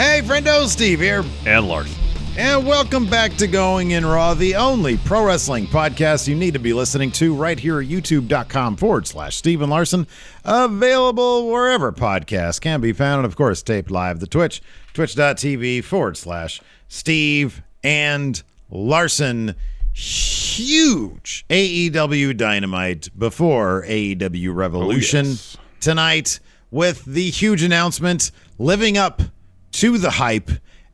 Hey, friendo, Steve here. And Lars. And welcome back to Going in Raw, the only pro wrestling podcast you need to be listening to right here at youtube.com forward slash Steven Larson. Available wherever podcasts can be found. And of course, taped live the Twitch, twitch.tv forward slash Steve and Larson. Huge AEW Dynamite before AEW oh, Revolution Oh, yes. tonight with the huge announcement living up to the hype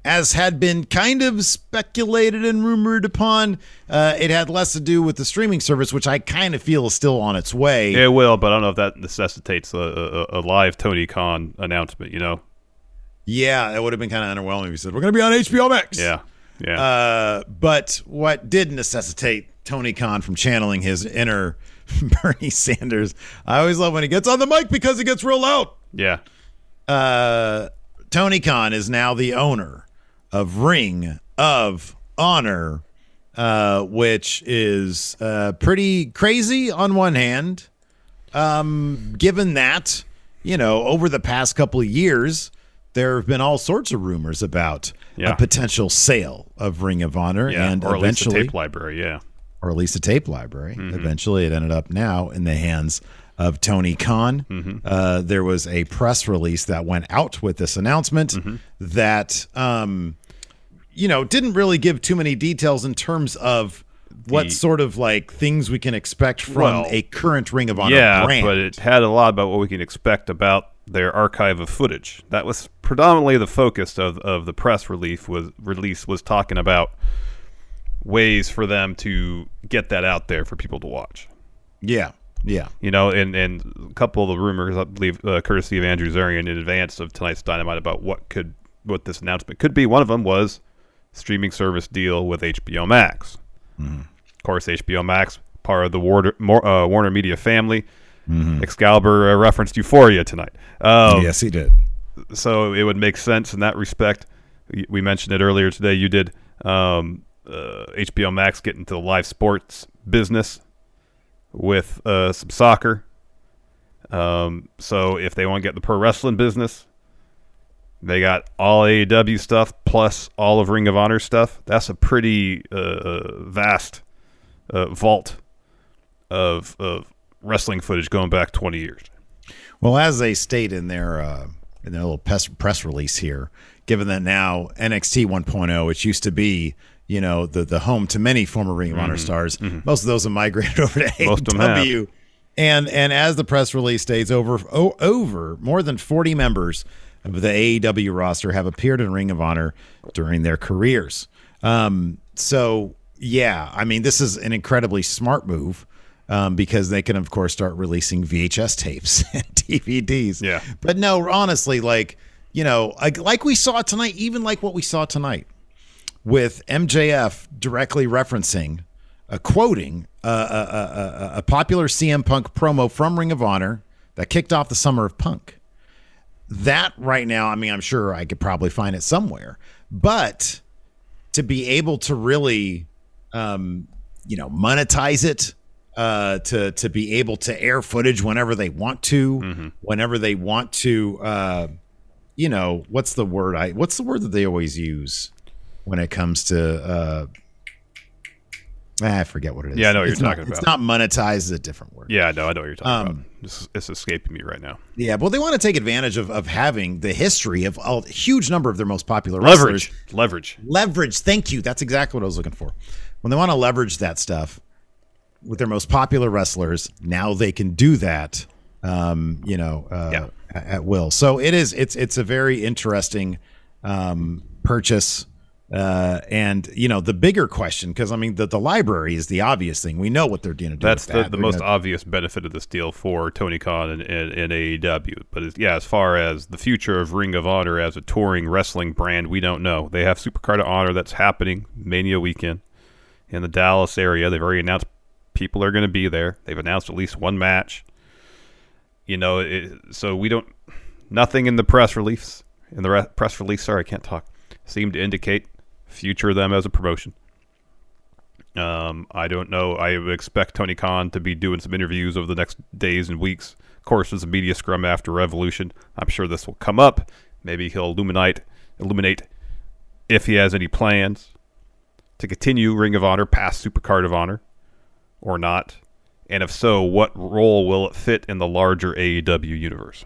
as had been kind of speculated and rumored upon. Uh, it had less to do with the streaming service, which I kind of feel is still on its way. It will, but I don't know if that necessitates a, a, a live Tony Khan announcement, you know? Yeah, it would have been kind of underwhelming if you said, We're going to be on HBO Max. Yeah. Yeah. Uh, but what did necessitate Tony Khan from channeling his inner Bernie Sanders? I always love when he gets on the mic because he gets real loud. yeah. uh, Tony Khan is now the owner of Ring of Honor, uh, which is uh, pretty crazy on one hand. Um, given that, you know, over the past couple of years, there have been all sorts of rumors about Yeah. a potential sale of Ring of Honor, Yeah. and or at least a eventually, tape library. Yeah. or at least a tape library. Mm-hmm. Eventually, it ended up now in the hands of Tony Khan. Mm-hmm. Uh, there was a press release that went out with this announcement Mm-hmm. that, um, you know, didn't really give too many details in terms of what The- sort of like things we can expect from Well, a current Ring of Honor yeah, brand. but it had a lot about what we can expect about their archive of footage. That was predominantly the focus of, of the press release was release was talking about ways for them to get that out there for people to watch. yeah, yeah, You know, and, and a couple of the rumors, I believe, uh, courtesy of Andrew Zarian in advance of tonight's Dynamite about what could what this announcement could be. One of them was streaming service deal with HBO Max. Of course, HBO Max, part of the Warner, uh, Warner Media family. Excalibur uh, referenced Euphoria tonight. Um, yes, he did. so it would make sense in that respect. We- We mentioned it earlier today. You did um, uh, HBO Max get into the live sports business with uh, some soccer. Um, so if they want to get the pro wrestling business, they got all AEW stuff plus all of Ring of Honor stuff. That's a pretty uh, uh, vast uh, vault of of wrestling footage going back 20 years. Well, as they state in their uh, in their little press, press release here, given that now NXT 1.0, which used to be you know the the home to many former Ring of Honor stars, most of those have migrated over to Mm-hmm. Most of 'em have. AEW. And and as the press release states, over o- over more than 40 members of the AEW roster have appeared in Ring of Honor during their careers. Um, so yeah, I mean this is an incredibly smart move um, because they can of course start releasing VHS tapes and DVDs. Yeah. but no, honestly, like you know, like, like we saw tonight, even like what we saw tonight with MJF directly referencing, uh, quoting uh, a, a, a, a popular CM Punk promo from Ring of Honor that kicked off the summer of Punk. That right now, I mean, I'm sure I could probably find it somewhere, but to be able to really, um, you know, monetize it, uh, to to be able to air footage whenever they want to, whenever they want to, uh, you know, what's the word? I what's the word that they always use when it comes to uh ah, I forget what it is. Yeah, I know what It's you're not- talking about. It's not monetized is a different word. Yeah, no, I know what you're talking Um, about. This, it's escaping me right now. Yeah, but they want to take advantage of of having the history of a huge number of their most popular wrestlers. Leverage, leverage. Leverage. Thank you. That's exactly what I was looking for. When they want to leverage that stuff with their most popular wrestlers, now they can do that. Um, you know, uh, Yeah. at, at will. So it is. It's it's a very interesting um, purchase. Uh, and you know the bigger question, because I mean the, the library is the obvious thing. We know what they're going to do. That's the, that. the most gonna- obvious benefit of this deal for Tony Khan and, and, and AEW. But yeah, as far as the future of Ring of Honor as a touring wrestling brand, we don't know. They have Supercard of Honor that's happening Mania weekend in the Dallas area. They've already announced people are going to be there. They've announced at least one match. You know, it, so we don't. Nothing in the press release in the re- press release. Sorry, I can't talk. Seem to indicate future them as a promotion. Um, I don't know. I would expect Tony Khan to be doing some interviews over the next days and weeks. Of course, there's a media scrum after Revolution. I'm sure this will come up. Maybe he'll illuminate, illuminate if he has any plans to continue Ring of Honor past Supercard of Honor or not. And if so, what role will it fit in the larger AEW universe?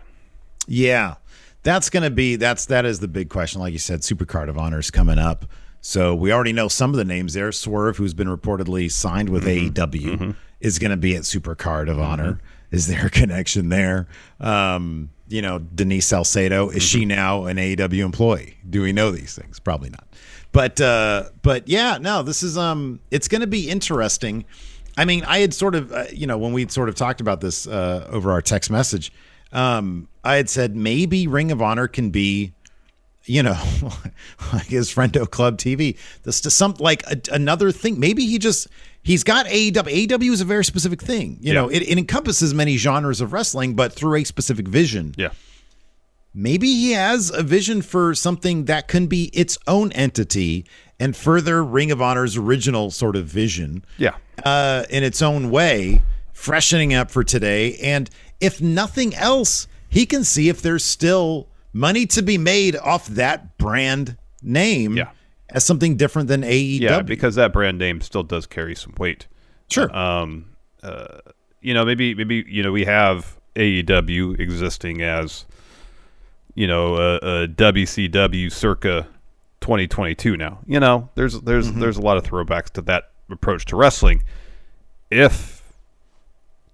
Yeah, that's going to be that's that is the big question. Like you said, Supercard of Honor is coming up, so we already know some of the names there. Swerve, who's been reportedly signed with AEW, is going to be at Supercard of Honor. Is there a connection there? Um, you know, Denise Salcedo is she now an AEW employee? Do we know these things? Probably not. But uh, but yeah, no, this is um, it's going to be interesting. I mean, I had sort of, uh, you know, when we sort of talked about this uh, over our text message, um, I had said maybe Ring of Honor can be, you know, like his Friendo Club TV. This to some like a, another thing. Maybe he just he's got AEW. AEW is a very specific thing. You Yeah. know, it, it encompasses many genres of wrestling, but through a specific vision Yeah. maybe he has a vision for something that can be its own entity and further Ring of Honor's original sort of vision Yeah. uh, in its own way, freshening up for today. And if nothing else, he can see if there's still money to be made off that brand name Yeah. as something different than AEW. Yeah, because that brand name still does carry some weight. sure. um, uh, you know, maybe maybe you know we have AEW existing as you know a, a WCW circa 2022 now. You know, there's there's there's a lot of throwbacks to that approach to wrestling. If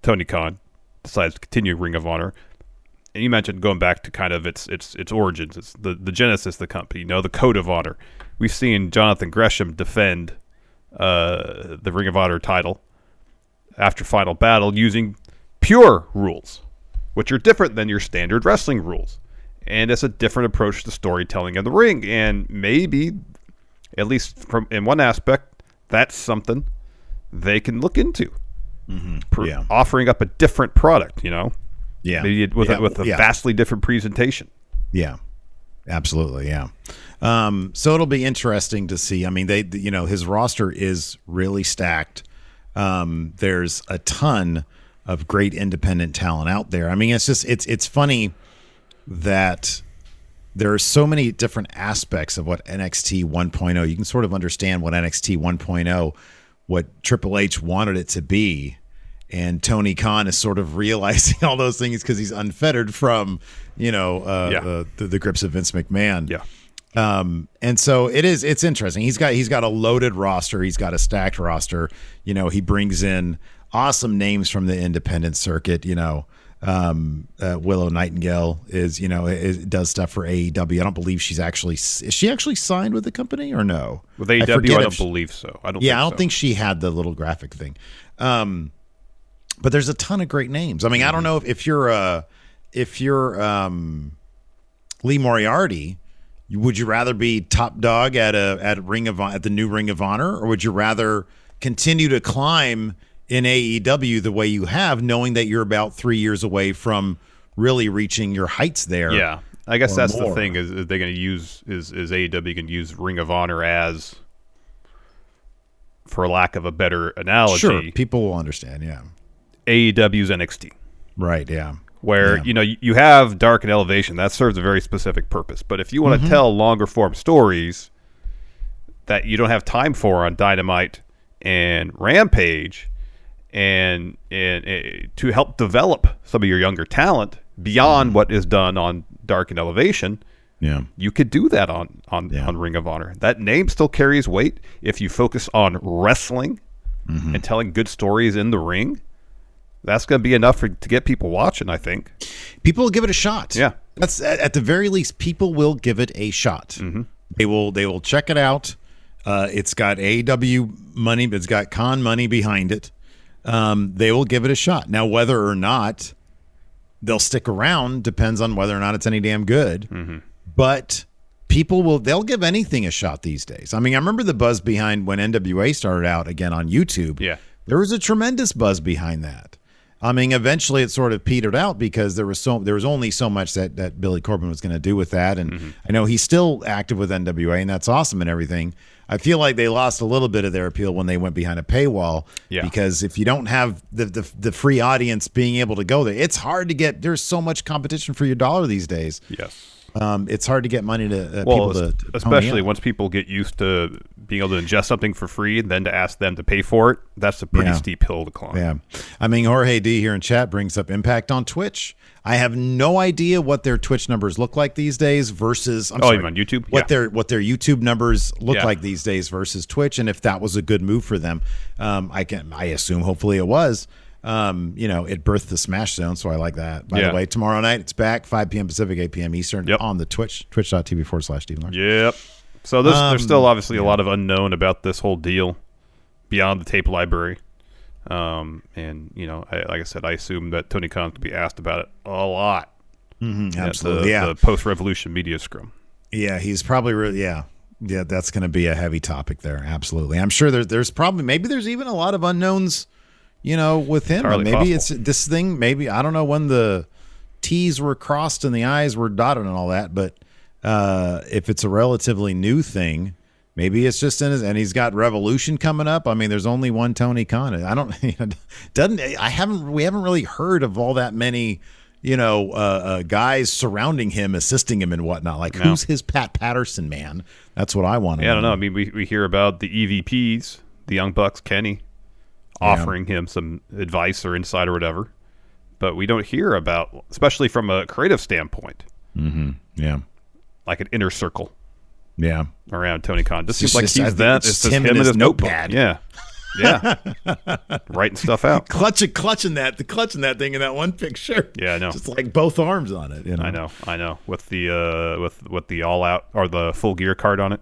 Tony Khan decides to continue Ring of Honor, and you mentioned going back to kind of its its its origins, it's the the genesis of the company. You know, the Code of Honor. We've seen Jonathan Gresham defend uh, the Ring of Honor title after Final Battle using pure rules, which are different than your standard wrestling rules. And it's a different approach to storytelling in the ring. And maybe, at least from in one aspect, that's something they can look into. Per- Yeah. Offering up a different product, you know? Yeah. Maybe with, Yeah, a, with a yeah. vastly different presentation. Yeah, absolutely. Yeah. Um, so it'll be interesting to see. I mean, they, you know, his roster is really stacked. Um, there's a ton of great independent talent out there. I mean, it's just, it's, it's funny that there are so many different aspects of what NXT 1.0. oh, You can sort of understand what NXT 1.0, what Triple H wanted it to be. And Tony Khan is sort of realizing all those things because he's unfettered from you know uh, Yeah. uh, the, the grips of Vince McMahon. Yeah. Um, and so it is. It's interesting. He's got he's got a loaded roster. He's got a stacked roster. You know, he brings in awesome names from the independent circuit. You know, um, uh, Willow Nightingale is you know is, does stuff for AEW. I don't believe she's actually is she actually signed with the company or no? With AEW, I, forget don't she- believe so. I don't. yeah, I don't so. think she had the little graphic thing. Um, but there's a ton of great names. I mean, I don't know if, if you're uh if you're um Lee Moriarty, would you rather be top dog at a at Ring of at the new Ring of Honor, or would you rather continue to climb in AEW the way you have, knowing that you're about three years away from really reaching your heights there? Yeah, I guess that's the thing is, is they're going to use is is AEW can use Ring of Honor as, for lack of a better analogy, sure, people will understand. Yeah, AEW's NXT, right. Yeah, where Yeah. you know you, have Dark and Elevation that serves a very specific purpose. But if you want to Mm-hmm. tell longer form stories that you don't have time for on Dynamite and Rampage, and and uh, to help develop some of your younger talent Mm-hmm. beyond what is done on Dark and Elevation yeah. you could do that on on, Yeah. on Ring of Honor. That name still carries weight if you focus on wrestling Mm-hmm. and telling good stories in the ring. That's going to be enough for, to get people watching. I think. people will give it a shot. Yeah. that's at, at the very least, people will give it a shot. Mm-hmm. They will. They will check it out. Uh, it's got AW money, but it's got Khan money behind it. Um, they will give it a shot. Now, whether or not they'll stick around depends on whether or not it's any damn good. Mm-hmm. But people will. They'll give anything a shot these days. I mean, I remember the buzz behind when NWA started out again on YouTube. Yeah. There was a tremendous buzz behind that. I mean, eventually it sort of petered out because there was so there was only so much that that Billy Corgan was going to do with that, and Mm-hmm. I know he's still active with NWA, and that's awesome and everything. I feel like they lost a little bit of their appeal when they went behind a paywall, Yeah. because if you don't have the, the the free audience being able to go there, it's hard to get. There's so much competition for your dollar these days. Yes. Um, it's hard to get money to uh, Well, people to, to especially once people get used to being able to ingest something for free, and then to ask them to pay for it, that's a pretty Yeah. steep hill to climb. Yeah. I mean, Jorge D here in chat brings up impact on Twitch. I have no idea what their Twitch numbers look like these days versus I'm Oh, sorry, even on YouTube? What Yeah. their what their YouTube numbers look Yeah. like these days versus Twitch, and if that was a good move for them. Um, I can I assume hopefully it was. Um, you know, it birthed the Smash Zone, so I like that. By Yeah. the way, tomorrow night it's back, 5 p.m. Pacific, 8 p.m. Eastern Yep. on the Twitch, twitch.tv forward slash Larson. Yep. So this, there's still Um, obviously a lot of unknown about this whole deal beyond the tape library. Um, and you know, I, like I said, I assume that Tony Khan could be asked about it a lot. Mhm, absolutely. the, yeah. the post-revolution media scrum. Yeah, he's probably really yeah. Yeah, that's going to be a heavy topic there. Absolutely. I'm sure there's there's probably maybe there's even a lot of unknowns, you know, with him. Maybe possible. it's this thing, maybe I don't know when the T's were crossed and the I's were dotted and all that, but uh if it's a relatively new thing, maybe it's just in his and he's got Revolution coming up. I mean, there's only one Tony Khan. I don't doesn't I haven't we haven't really heard of all that many you know, uh, uh, guys surrounding him, assisting him and whatnot. Like, No. who's his Pat Patterson man? That's what I want to Yeah, I don't know. I mean, we, we hear about the EVPs, the Young Bucks, Kenny, offering him some advice or insight or whatever, but we don't hear about, especially from a creative standpoint, Yeah, like an inner circle yeah. around Tony Khan. Just seems like just- he's that. it's It's just him him, and his his notebook. notepad. Yeah, yeah, writing stuff out. Clutching, clutching that, the clutching that thing in that one picture. Yeah, I know. Just like both arms on it. You know? I know, I know. With the uh, with with the all out or the full gear card on it.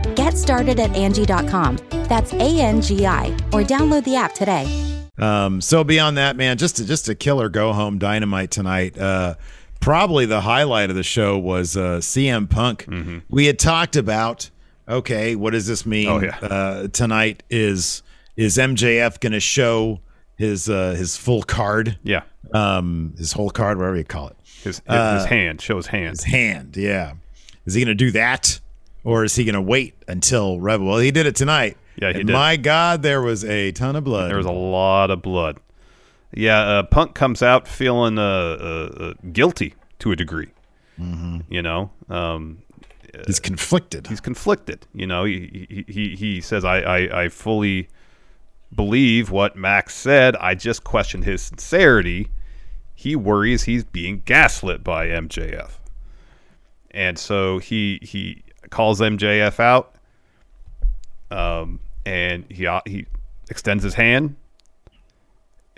Get started at Angie.com. That's A N G I, or download the app today. Um, so beyond that, man, just a, just a killer go home dynamite tonight. Uh, probably the highlight of the show was uh, CM Punk. We had talked about okay, what does this mean? Oh, yeah. uh, tonight is is MJF going to show his uh, his full card, Yeah, um, his whole card, whatever you call it, his his, Uh, his hand show his hand. his hand. Yeah, is he going to do that, or is he going to wait until Rebel? Well, he did it tonight. Yeah, he And did. My God, there was a ton of blood. There was a lot of blood. Yeah, uh, Punk comes out feeling uh, uh, uh, guilty to a degree. Mm-hmm. You know, um, He's conflicted. he's conflicted. You know, he he he, he says, I, I I fully believe what Max said. I just question his sincerity. He worries he's being gaslit by MJF, and so he he calls MJF out. Um, and he uh, he extends his hand.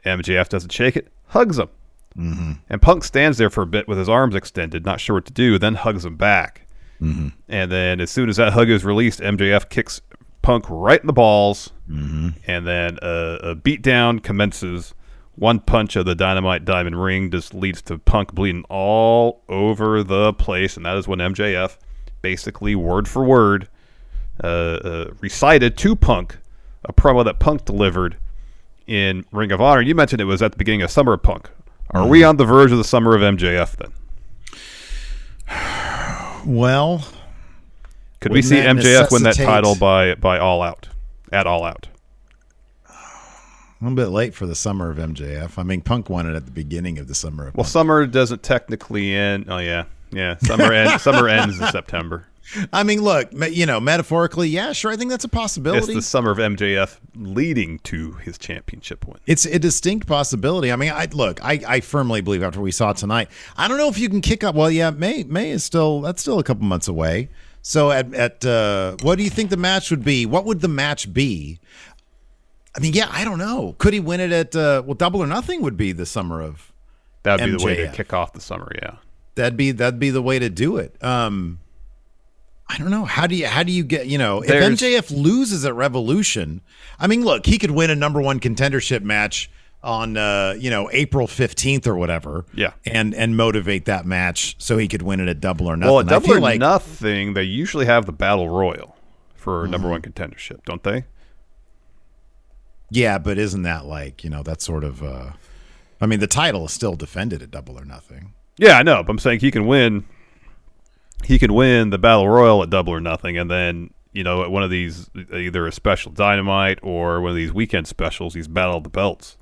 MJF doesn't shake it, hugs him. Mm-hmm. And Punk stands there for a bit with his arms extended, not sure what to do, then hugs him back. And then as soon as that hug is released, MJF kicks Punk right in the balls. Mm-hmm. And then a, a beatdown commences. One punch of the Dynamite Diamond Ring just leads to Punk bleeding all over the place. And that is when MJF, basically word for word, uh, uh, recited to Punk a promo that Punk delivered in Ring of Honor. You mentioned it was at the beginning of Summer of Punk. Are we on the verge of the Summer of MJF then? well, Could we see MJF win that title by by All Out at All Out? a little bit late for the summer of MJF. I mean, Punk won it at the beginning of the summer of. Well, summer doesn't technically end. Oh yeah, yeah. Summer end, summer ends in September. I mean, look, you know, metaphorically, yeah, sure. I think that's a possibility. It's the summer of MJF leading to his championship win. It's a distinct possibility. I mean, I look, I, I firmly believe after we saw tonight, I don't know if you can kick up. Well, yeah, May May is still that's still a couple months away. So at at uh, what do you think the match would be? What would the match be? I mean, yeah, I don't know. Could he win it at uh, well, double or nothing would be the summer of That would be the way to kick off the summer. Yeah. That'd be that'd be the way to do it. Um, I don't know how do you how do you get you know if MJF loses at Revolution, I mean, look, he could win a number one contendership match on uh, you know April fifteenth or whatever, Yeah. and and motivate that match so he could win it at Double or Nothing. Well, at Double or like Nothing, they usually have the Battle Royal for number Mm-hmm. one contendership, don't they? yeah, but isn't that like you know that sort of? uh I mean, the title is still defended at Double or Nothing. Yeah, I know. But I'm saying he can win. He can win the battle royal at double or nothing, and then you know at one of these either a special dynamite or one of these weekend specials, he's battle of the belts.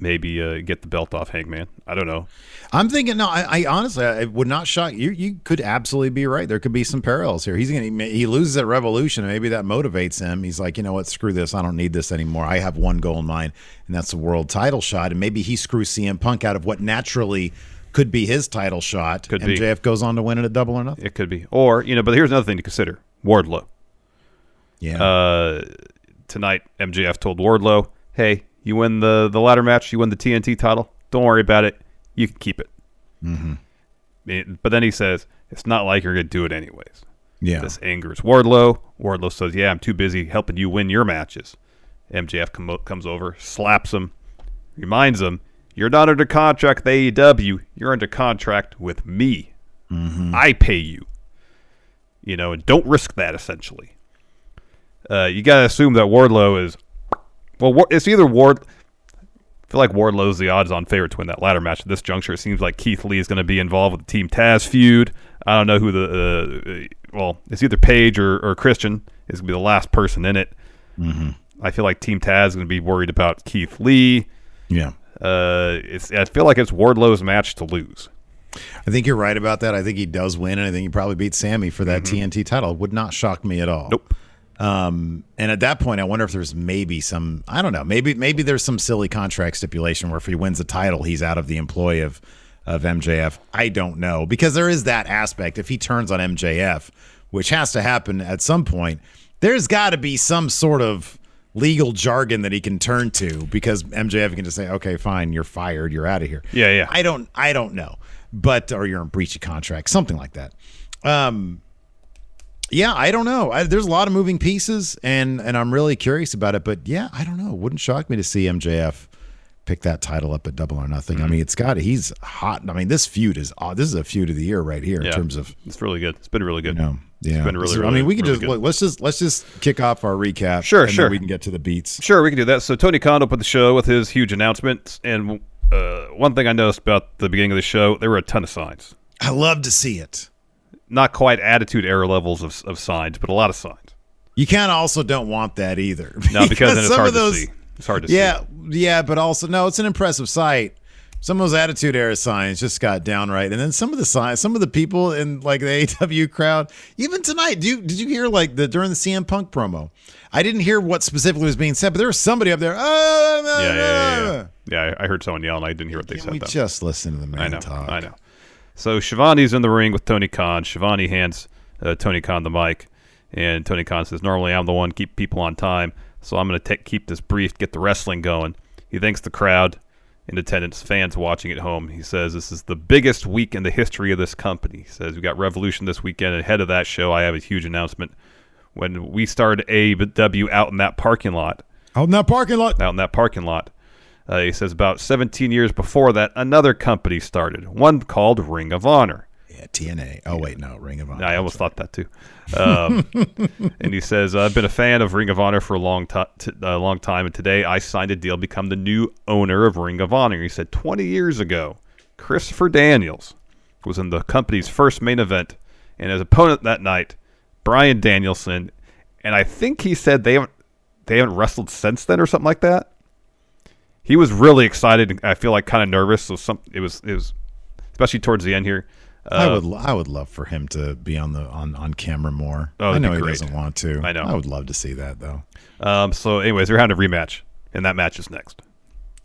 Maybe uh, get the belt off Hangman. I don't know. I'm thinking no. I, I honestly, I would not shock you. You could absolutely be right. There could be some parallels here. He's gonna he loses at Revolution, and maybe that motivates him. He's like, you know what, screw this. I don't need this anymore. I have one goal in mind, and that's the world title shot. And maybe he screws CM Punk out of what naturally could be his title shot. Could be. MJF goes on to win it at Double or Nothing. It could be, or you know. But here's another thing to consider: Wardlow. Yeah, Uh, tonight, MJF told Wardlow, "Hey, you win the the ladder match, you win the TNT title. Don't worry about it. You can keep it." Mm-hmm. But then he says, "It's not like you're gonna do it anyways." yeah. This angers Wardlow. Wardlow says, "Yeah, I'm too busy helping you win your matches." MJF com- comes over, slaps him, reminds him, "You're not under contract with AEW. You're under contract with me. I pay you. You know, and don't risk that. Essentially, uh, you got to assume that Wardlow is well. It's either Ward. I feel like Wardlow's the odds-on favorite to win that ladder match at this juncture. It seems like Keith Lee is going to be involved with the Team Taz feud. I don't know who the uh, well, it's either Paige or, or Christian is going to be the last person in it. Mm-hmm. I feel like Team Taz is going to be worried about Keith Lee. yeah. Uh, it's I feel like it's Wardlow's match to lose. I think you're right about that. I think he does win, and I think he probably beats Sammy for that TNT title. Would not shock me at all. Mm-hmm. Nope. Um, and at that point, I wonder if there's maybe some, I don't know, maybe maybe there's some silly contract stipulation where if he wins the title, he's out of the employ of of MJF. I don't know because there is that aspect. If he turns on MJF, which has to happen at some point, there's got to be some sort of legal jargon that he can turn to because MJF can just say, "Okay, fine, you're fired, you're out of here." Yeah, yeah. I don't, I don't know, but or you're in breach of contract, something like that. Um, yeah, I don't know. I, there's a lot of moving pieces, and and I'm really curious about it. But yeah, I don't know. It wouldn't shock me to see MJF pick that title up at Double or Nothing. I Mm-hmm. mean, it's got he's hot. I mean, this feud is this is a feud of the year right here Yeah. in terms of It's really good. It's been really good. you know. Yeah, It's been really, So, I mean, we can really just good. let's just let's just kick off our recap. Sure, and then sure. we can get to the beats. Sure, we can do that. So Tony Khan opened the show with his huge announcements, and uh, one thing I noticed about the beginning of the show, there were a ton of signs. I love to see it. Not quite attitude era levels of, of signs, but a lot of signs. You kind of also don't want that either. No, because then it's some hard of those, to see. It's hard to Yeah, see. yeah, but also no, it's an impressive sight. Some of those attitude era signs just got downright, and then some of the signs, some of the people in like the AW crowd, even tonight. Do you, did you hear like the during the CM Punk promo? I didn't hear what specifically was being said, but there was somebody up there. "Ah, nah, Yeah, yeah, yeah. Ah, ah, ah. Yeah, yeah I heard someone yelling. I didn't hear what they said, we though. just listen to the man I know. talk? I know. So Schiavone's in the ring with Tony Khan. Schiavone hands uh, Tony Khan the mic, and Tony Khan says, "Normally I'm the one keep people on time, so I'm going to keep this brief, get the wrestling going." He thanks the crowd in attendance, fans watching at home. He says, "This is the biggest week in the history of this company." He says, "We got Revolution this weekend. Ahead of that show, I have a huge announcement. When we started AEW out in that parking lot, Out in that parking lot. out in that parking lot. Uh, he says about 17 years before that, another company started, one called Ring of Honor. Yeah, TNA. Oh wait, no, Ring of Honor. I almost thought that too. Um, and he says, "I've been a fan of Ring of Honor for a long, ti t- a long time, and today I signed a deal to become the new owner of Ring of Honor." He said, "20 years ago, Christopher Daniels was in the company's first main event, and his opponent that night, Bryan Danielson, and I think he said they haven't they haven't wrestled since then or something like that." He was really excited. I feel like kind of nervous. So some it was it was especially towards the end here. I Uh, would I would love for him to be on the on on camera more. Oh, I know he doesn't want to. I know. I would love to see that though. Um, so, anyways, we're having a rematch, and that match is next.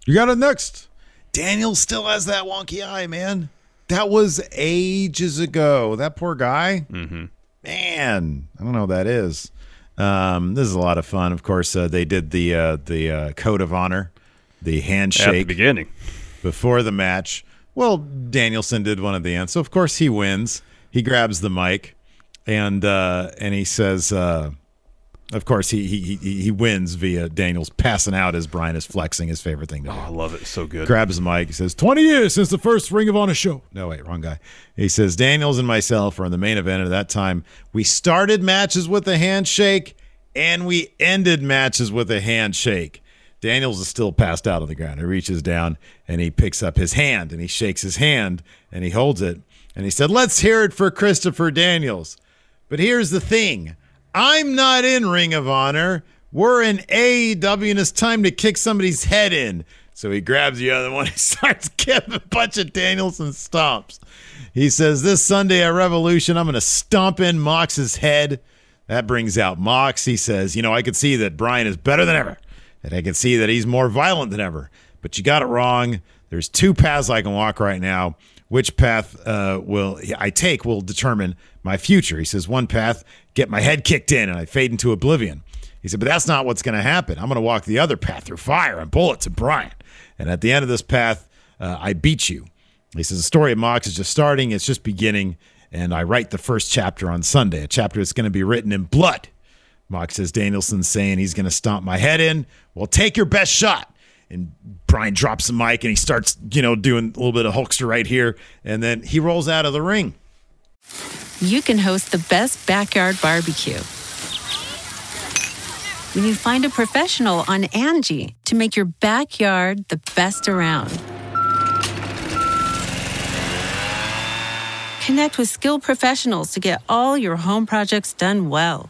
You got it next. Daniel still has that wonky eye, man. That was ages ago. That poor guy. Mm-hmm. Man, I don't know what that is. Um, this is a lot of fun. Of course, uh, they did the uh, the uh, code of honor, the At the handshake beginning, before the match. Well, Danielson did one at the end, so of course he wins. He grabs the mic, and uh, and he says, uh, of course he, he he he wins via Daniels passing out as Bryan is flexing his favorite thing to do oh, I love it. So good. grabs the mic. He says, 20 years since the first Ring of Honor show. No, wait, wrong guy. He says, Daniels and myself are in the main event. At that time, we started matches with a handshake and we ended matches with a handshake. Daniels is still passed out on the ground. He reaches down and he picks up his hand and he shakes his hand and he holds it. And he said, Let's hear it for Christopher Daniels. But here's the thing I'm not in Ring of Honor. We're in AEW, and it's time to kick somebody's head in. So he grabs the other one he starts giving a bunch of Daniels and stomps. He says, This Sunday at Revolution, I'm going to stomp in Mox's head. That brings out Mox. He says, You know, I could see that Bryan is better than ever, and I can see that he's more violent than ever. But you got it wrong. There's two paths I can walk right now. Which path uh, will I take will determine my future. He says, One path, get my head kicked in and I fade into oblivion. He said, But that's not what's going to happen. I'm going to walk the other path through fire and bullets and Bryan. And at the end of this path, uh, I beat you. He says, The story of Mox is just starting, it's just beginning. And I write the first chapter on Sunday, a chapter that's going to be written in blood. Mox says, Danielson's saying he's going to stomp my head in. Well, take your best shot. And Bryan drops the mic and he starts, you know, doing a little bit of Hulkster right here. And then he rolls out of the ring. you can host the best backyard barbecue. When you find a professional on Angie to make your backyard the best around. Connect with skilled professionals to get all your home projects done well.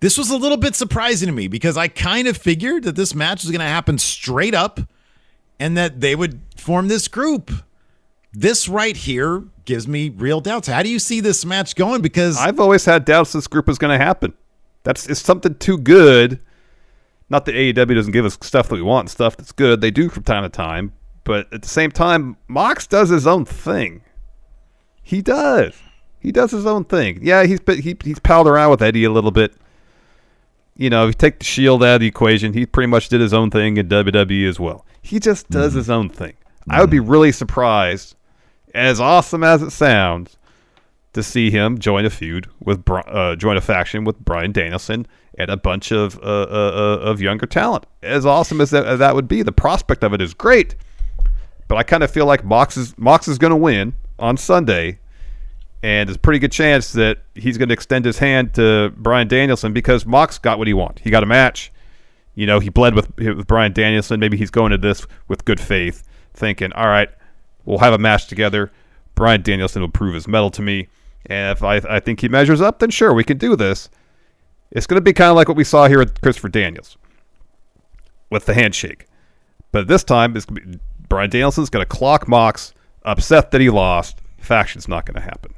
This was a little bit surprising to me because I kind of figured that this match was going to happen straight up and that they would form this group. this right here gives me real doubts. How do you see this match going? Because I've always had doubts this group was going to happen. That's it's something too good. Not that AEW doesn't give us stuff that we want, stuff that's good. They do from time to time, but at the same time, Mox does his own thing. He does. He does his own thing. Yeah, he's he, he's palled around with Eddie a little bit. You know, if you take the Shield out of the equation, he pretty much did his own thing in WWE as well. He just does his own thing. I would be really surprised, as awesome as it sounds, to see him join a feud with uh, join a faction with Bryan Danielson and a bunch of uh, uh, uh, of younger talent. As awesome as that, as that would be, the prospect of it is great. But I kind of feel like Mox is Mox is going to win on Sunday, and there's a pretty good chance that he's going to extend his hand to Bryan Danielson because Mox got what he wanted. He got a match. You know, he bled with with Bryan Danielson. Maybe he's going to this with good faith, thinking, "All right, we'll have a match together. Bryan Danielson will prove his metal to me, and if I I think he measures up, then sure, we can do this." It's going to be kind of like what we saw here with Christopher Daniels with the handshake, but this time it's Bryan Danielson's going to clock Mox, upset that he lost. Faction's not going to happen.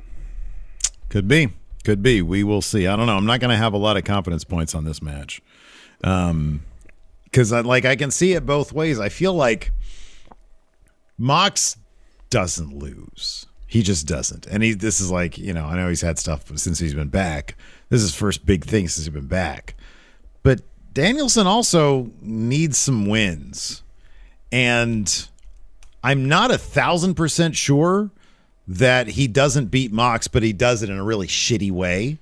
Could be. Could be. We will see. I don't know. I'm not going to have a lot of confidence points on this match. Um, because I like I can see it both ways. I feel like Mox doesn't lose. He just doesn't. And he this is like, you know, I know he's had stuff since he's been back. This is first big thing since he's been back. But Danielson also needs some wins. And I'm not a thousand percent sure that he doesn't beat Mox, but he does it in a really shitty way.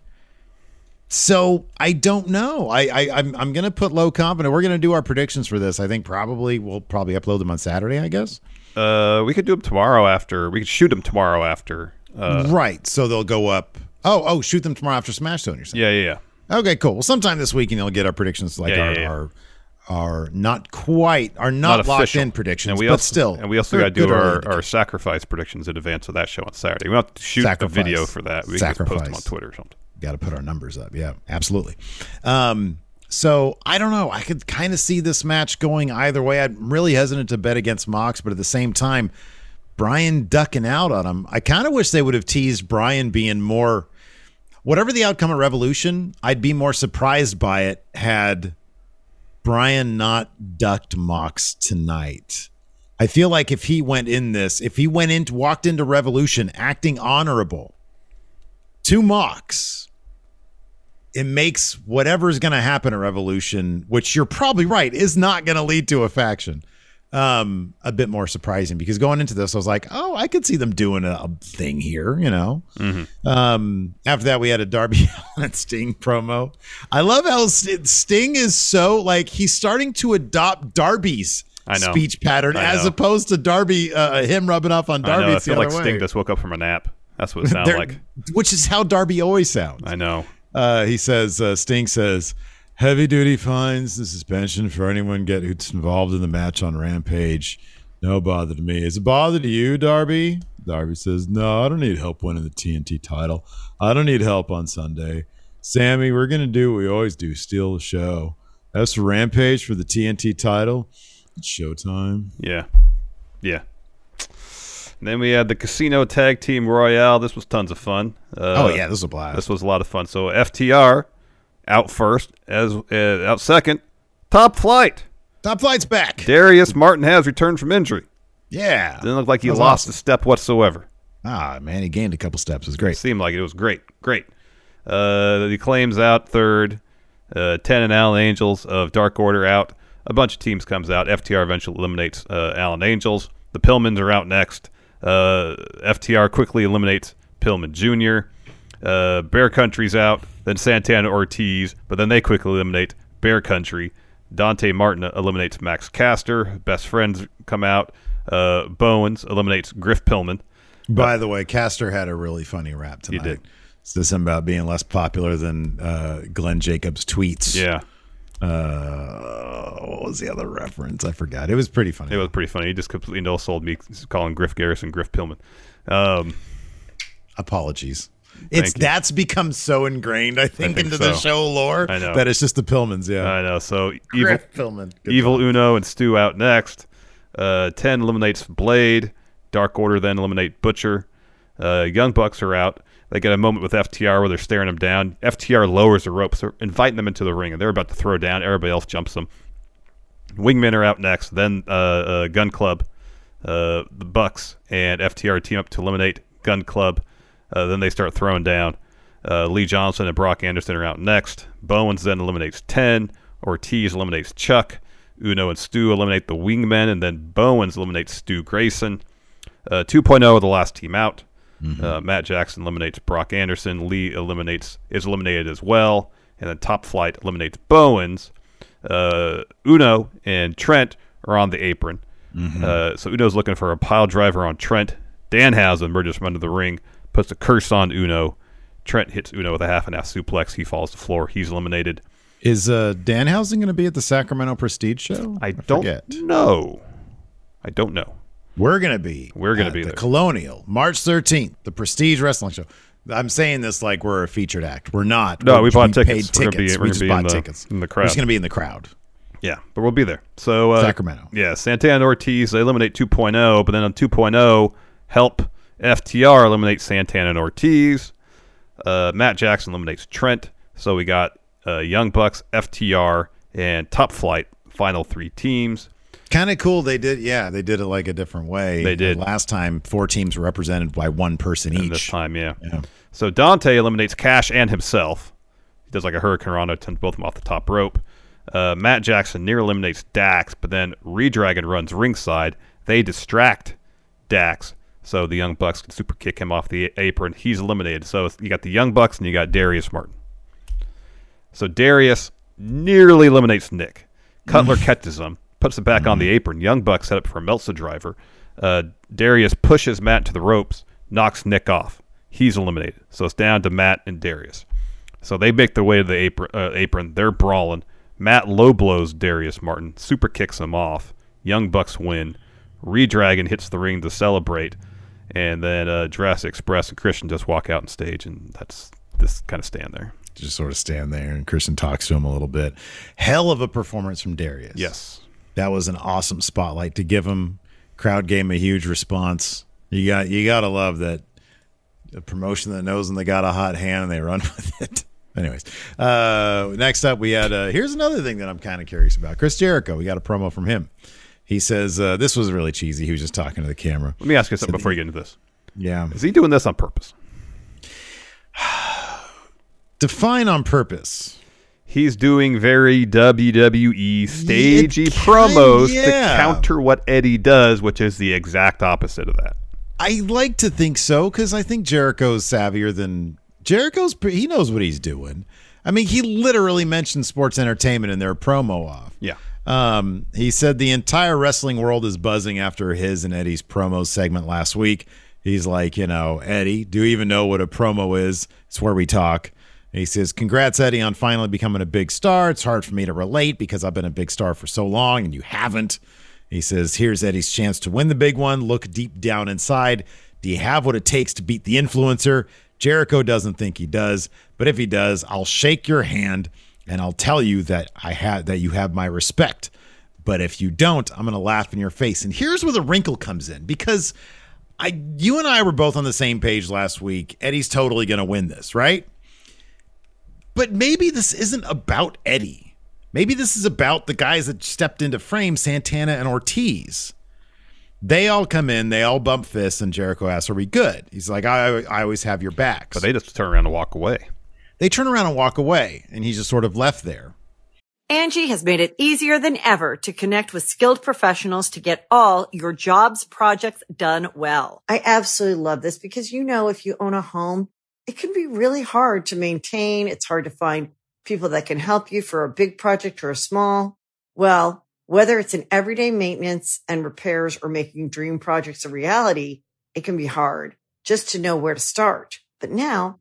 So I don't know. I, I I'm I'm gonna put low confidence. We're gonna do our predictions for this. I think probably we'll probably upload them on Saturday. I guess. Uh, we could do them tomorrow after. We could shoot them tomorrow after. Uh, right. So they'll go up. Oh oh, shoot them tomorrow after Smash Zone. You're saying? yeah, yeah, yeah. Okay, cool. Well, sometime this week, and you'll get our predictions, like Yeah, our, yeah, yeah. our our not quite, are not, locked official. in predictions, and we but also, still. and we also got to do our, our sacrifice predictions in advance of that show on Saturday. We don't have to shoot Sacrifice. a video for that. We can just post them on Twitter or something. got to put our numbers up. Yeah, absolutely. Um, so I don't know. I could kind of see this match going either way. I'm really hesitant to bet against Mox, but at the same time, Bryan ducking out on him. I kind of wish they would have teased Bryan being more. Whatever the outcome of Revolution, I'd be more surprised by it had Bryan not ducked Mox tonight. I feel like if he went in this, if he went into walked into Revolution acting honorable to Mox, it makes whatever's going to happen at Revolution, which you're probably right, is not going to lead to a faction, um, a bit more surprising. Because going into this, I was like, oh, I could see them doing a, a thing here, you know. Um, after that, we had a Darby and Sting promo. I love how Sting is so like he's starting to adopt Darby's I know. speech pattern I as opposed to Darby, uh, him rubbing off on I Darby. know. I feel like other Sting way. just woke up from a nap. That's what it sounds like. which is how Darby always sounds. I know. Uh, he says, uh, Sting says, heavy duty fines and suspension for anyone get who's involved in the match on Rampage. No bother to me. Is it bother to you, Darby? Darby says, No, I don't need help winning the TNT title. I don't need help on Sunday. Sammy, we're going to do what we always do steal the show. As for Rampage for the TNT title, it's showtime. Yeah. Yeah. And then we had the Casino Tag Team Royale. This was tons of fun. Uh, oh, yeah, this is a blast. This was a lot of fun. So FTR out first, as uh, out second. Top Flight. Top Flight's back. Darius Martin has returned from injury. Yeah. Didn't look like he lost awesome. a step whatsoever. Ah, man, he gained a couple steps. It was great. Seemed like it was great. Great. Uh, the claims out third. Uh, Ten and Alan Angels of Dark Order out. A bunch of teams comes out. FTR eventually eliminates uh, Alan Angels. The Pillmans are out next. Uh, FTR quickly eliminates Pillman Jr. Uh, Bear Country's out. Then Santana Ortiz, but then they quickly eliminate Bear Country. Dante Martin eliminates Max Caster. Best friends come out. Uh, Bowens eliminates Griff Pillman. By the way, Caster had a really funny rap tonight. He did. Something about being less popular than uh, Glenn Jacobs' tweets. Yeah. Uh, what was the other reference? I forgot. It was pretty funny. It was pretty funny. He just completely no sold me calling Griff Garrison Griff Pillman. Um, Apologies. It's that's become so ingrained, I think, think into the show lore I know. that it's just the Pillmans. Yeah, I know. So evil, Pillman. Good evil Uno and Stu out next. Uh, Ten eliminates Blade. Dark Order then eliminate Butcher. Uh, Young Bucks are out. They get a moment with FTR where they're staring them down. FTR lowers the ropes, inviting them into the ring, and they're about to throw down. Everybody else jumps them. Wingmen are out next. Then uh, uh, Gunn Club, uh, the Bucks, and FTR team up to eliminate Gunn Club. Uh, then they start throwing down. Uh, Lee Johnson and Brock Anderson are out next. Bowens then eliminates 10. Ortiz eliminates Chuck. Uno and Stu eliminate the Wingmen, and then Bowens eliminates Stu Grayson. Uh, 2.0 are the last team out. Uh, Matt Jackson eliminates Brock Anderson. Lee eliminates is eliminated as well, and then Top Flight eliminates Bowens. Uh, Uno and Trent are on the apron. Uh, so Uno's looking for a pile driver on Trent. Danhausen emerges from under the ring, puts a curse on Uno. Trent hits Uno with a half and half suplex. He falls to the floor. He's eliminated. Is uh, Danhausen going to be at the Sacramento Prestige show? I don't forget. know. I don't know. We're going to be. We're gonna be the there. Colonial, March 13th, the Prestige Wrestling Show. I'm saying this like we're a featured act. We're not. No, We're- we bought paid tickets. We're gonna be- we just be in bought the- tickets. in the We're just going to be in the crowd. Yeah, but we'll be there. So uh, Sacramento. Yeah, Santana and Ortiz they eliminate 2.0, but then on 2.0, help FTR eliminates Santana and Ortiz. Uh, Matt Jackson eliminates Trent. So we got uh, Young Bucks, FTR, and Top Flight. Final three teams. Kind of cool. They did. Yeah, they did it like a different way. They did. Last time, four teams were represented by one person And each. this time, yeah. Yeah. So Dante eliminates Cash and himself. He does like a hurricanrana, sends both of them off the top rope. Uh, Matt Jackson near eliminates Dax, but then Redragon runs ringside. They distract Dax, so the Young Bucks can super kick him off the apron. He's eliminated. So you got the Young Bucks and you got Darius Martin. So Darius nearly eliminates Nick. Cutler catches him, puts it back on the apron. Young Bucks set up for a Meltzer driver. Uh, Darius pushes Matt to the ropes, knocks Nick off. He's eliminated. So it's down to Matt and Darius. So they make their way to the apron. Uh, apron. They're brawling. Matt low blows Darius Martin, super kicks him off. Young Bucks win. Redragon hits the ring to celebrate, and then uh, Jurassic Express and Christian just walk out on stage, and that's this kind of stand there. Just sort of stand there, and Christian talks to him a little bit. Hell of a performance from Darius. Yes. that was an awesome spotlight to give him. Crowd gave him a huge response. You got you got to love that a promotion that knows when they got a hot hand and they run with it. Anyways, uh, next up we had uh, here's another thing that I'm kind of curious about. Chris Jericho. We got a promo from him. He says uh, this was really cheesy. He was just talking to the camera. Let me ask you something before you get into this. Yeah, Is he doing this on purpose? define on purpose. He's doing very WWE stagey It promos kind- to counter what Eddie does, which is the exact opposite of that. I like to think so because I think Jericho's savvier than Jericho's. He knows what he's doing. I mean, he literally mentioned sports entertainment in their promo off. Yeah. Um, he said the entire wrestling world is buzzing after his and Eddie's promo segment last week. He's like, you know, Eddie, do you even know what a promo is? It's where we talk. And he says, Congrats, Eddie, on finally becoming a big star. It's hard for me to relate because I've been a big star for so long and you haven't. He says, Here's Eddie's chance to win the big one. Look deep down inside. Do you have what it takes to beat the influencer? Jericho doesn't think he does, but if he does, I'll shake your hand and I'll tell you that I had that you have my respect. But if you don't, I'm going to laugh in your face. And here's where the wrinkle comes in because I you and I were both on the same page last week. Eddie's totally going to win this, right? But maybe this isn't about Eddie. Maybe this is about the guys that stepped into frame, Santana and Ortiz. They all come in, they all bump fists, and Jericho asks, Are we good? He's like, I, I always have your backs. But they just turn around and walk away. They turn around and walk away, and he's just sort of left there. Angie has made it easier than ever to connect with skilled professionals to get all your jobs projects done well. I absolutely love this because, you know, if you own a home, it can be really hard to maintain. It's hard to find people that can help you for a big project or a small. Well, whether it's in everyday maintenance and repairs or making dream projects a reality, it can be hard just to know where to start. But now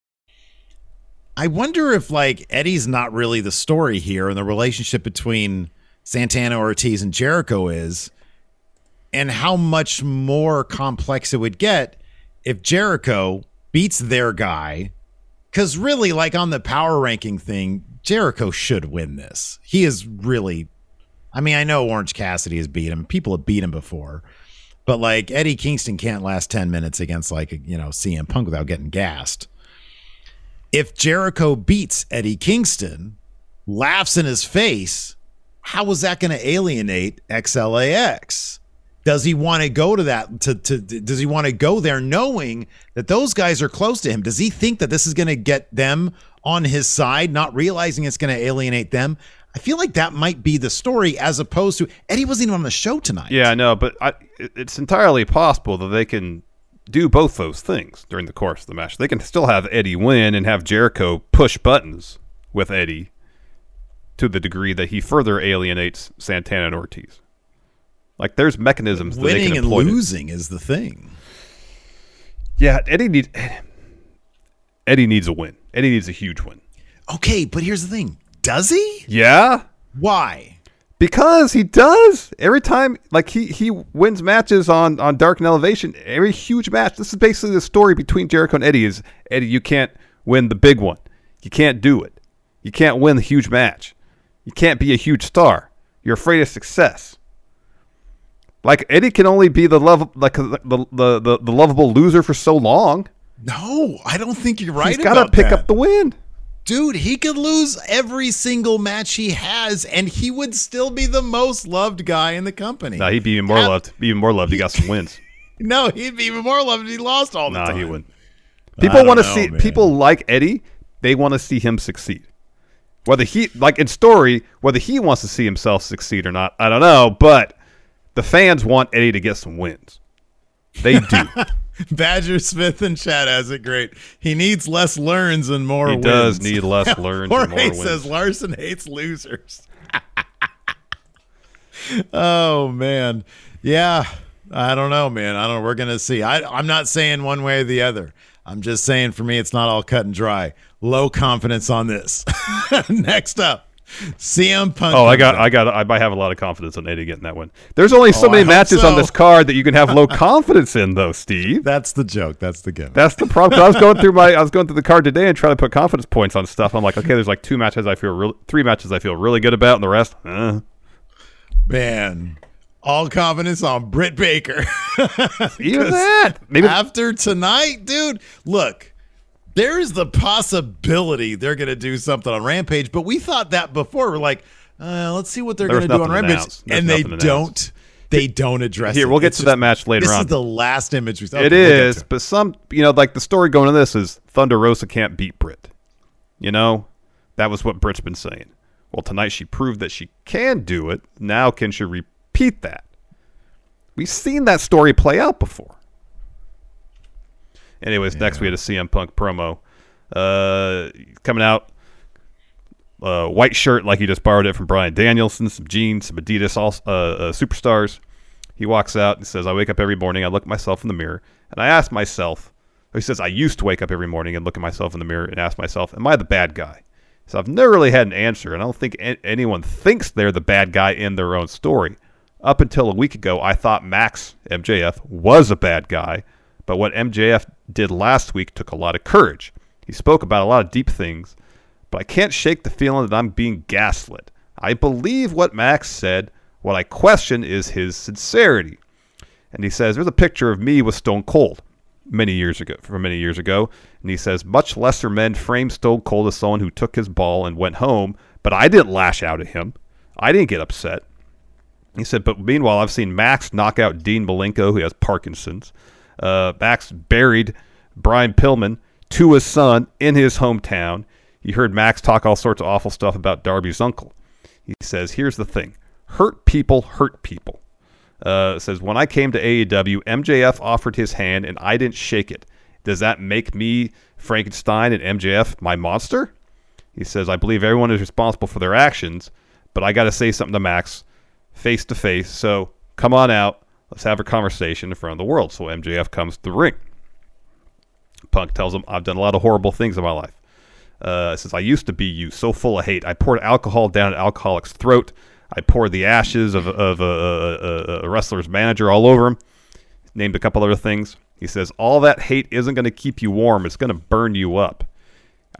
I wonder if like Eddie's not really the story here and the relationship between Santana Ortiz and Jericho is and how much more complex it would get if Jericho beats their guy cuz really like on the power ranking thing Jericho should win this. He is really I mean I know Orange Cassidy has beat him. People have beat him before. But like Eddie Kingston can't last 10 minutes against like you know CM Punk without getting gassed if Jericho beats Eddie Kingston, laughs in his face, how is that going to alienate XLAX? Does he want to go to that? To, to does he want to go there knowing that those guys are close to him? Does he think that this is going to get them on his side, not realizing it's going to alienate them? I feel like that might be the story, as opposed to Eddie wasn't even on the show tonight. Yeah, I know, but I, it's entirely possible that they can do both those things during the course of the match. They can still have Eddie win and have Jericho push buttons with Eddie to the degree that he further alienates Santana and Ortiz. Like there's mechanisms that winning they can and losing is the thing. Yeah, Eddie needs Eddie needs a win. Eddie needs a huge win. Okay, but here's the thing: does he? Yeah, Why? Because he does every time. Like he he wins matches on on Dark and Elevation. Every huge match. This is basically the story between Jericho and Eddie. Is Eddie? You can't win the big one. You can't do it. You can't win the huge match. You can't be a huge star. You're afraid of success. Like Eddie can only be the love like the the the, the, lovable loser for so long. No, I don't think you're right. He's got to pick that. up the win. Dude, he could lose every single match he has, and he would still be the most loved guy in the company. No, he'd be even more Have- loved. Be even more loved. He got some wins. No, he'd be even more loved if he lost all the Nah, time. he wouldn't. People want to see man. people like Eddie. They want to see him succeed. Whether he like in story, whether he wants to see himself succeed or not, I don't know. But the fans want Eddie to get some wins. They do. Badger Smith and Chad has it great. He needs less learns and more He wins. does need less learns and more wins. says Larson hates losers. oh man. Yeah. I don't know, man. I don't know. We're gonna see. I I'm not saying one way or the other. I'm just saying for me it's not all cut and dry. Low confidence on this. Next up. CM Punk. oh, I got. I got, I might have a lot of confidence on Eddie getting that one. There's only so Oh, many matches on this card that you can have low confidence in, though, Steve. That's the joke. That's the gimmick. That's the problem. I was going through my, I was going through the card today and trying to put confidence points on stuff. I'm like, okay, there's like two matches I feel real, three matches I feel really good about, and the rest, uh. Man, all confidence on Britt Baker. even that. Maybe after tonight, dude, look, there is the possibility they're going to do something on Rampage, but we thought that before. We're like, uh, let's see what they're going to do on Rampage, and they don't. They don't address it. Here, it. we'll get It's to just- that match later this on. is the last image we saw. It is, but some, you know, like the story going to this is Thunder Rosa can't beat Britt. You know, that was what Britt's been saying. Well, tonight she proved that she can do it. Now, can she repeat that? We've seen that story play out before. Anyways, next we had a CM Punk promo. Uh, coming out, uh, white shirt like he just borrowed it from Bryan Danielson, some jeans, some Adidas all, uh, uh, superstars. He walks out and says, I wake up every morning, I look at myself in the mirror, and I ask myself, he says, I used to wake up every morning and look at myself in the mirror and ask myself, Am I the bad guy? So I've never really had an answer, and I don't think anyone thinks they're the bad guy in their own story. Up until a week ago, I thought Max MJF was a bad guy, but what MJF did last week took a lot of courage. He spoke about a lot of deep things, but I can't shake the feeling that I'm being gaslit. I believe what Max said What I question is his sincerity. And he says, There's a picture of me with Stone Cold many years ago, from many years ago. And he says, Much lesser men frame Stone Cold as someone who took his ball and went home, but I didn't lash out at him. I didn't get upset. He said, But meanwhile, I've seen Max knock out Dean Malenko, who has Parkinson's. Uh, Max buried Brian Pillman to his son in his hometown. You heard Max talk all sorts of awful stuff about Darby's uncle. He says, Here's the thing hurt people hurt people. Uh, says, When I came to AEW, MJF offered his hand and I didn't shake it. Does that make me Frankenstein and MJF my monster? He says, I believe everyone is responsible for their actions, but I got to say something to Max face to face. So come on out. Let's have a conversation in front of the world. So MJF comes to the ring. Punk tells him, I've done a lot of horrible things in my life. Uh, says, I used to be you, so full of hate. I poured alcohol down an alcoholic's throat. I poured the ashes of, of a, a, a, wrestler's manager all over him. Named a couple other things. He says, All that hate isn't going to keep you warm. It's going to burn you up.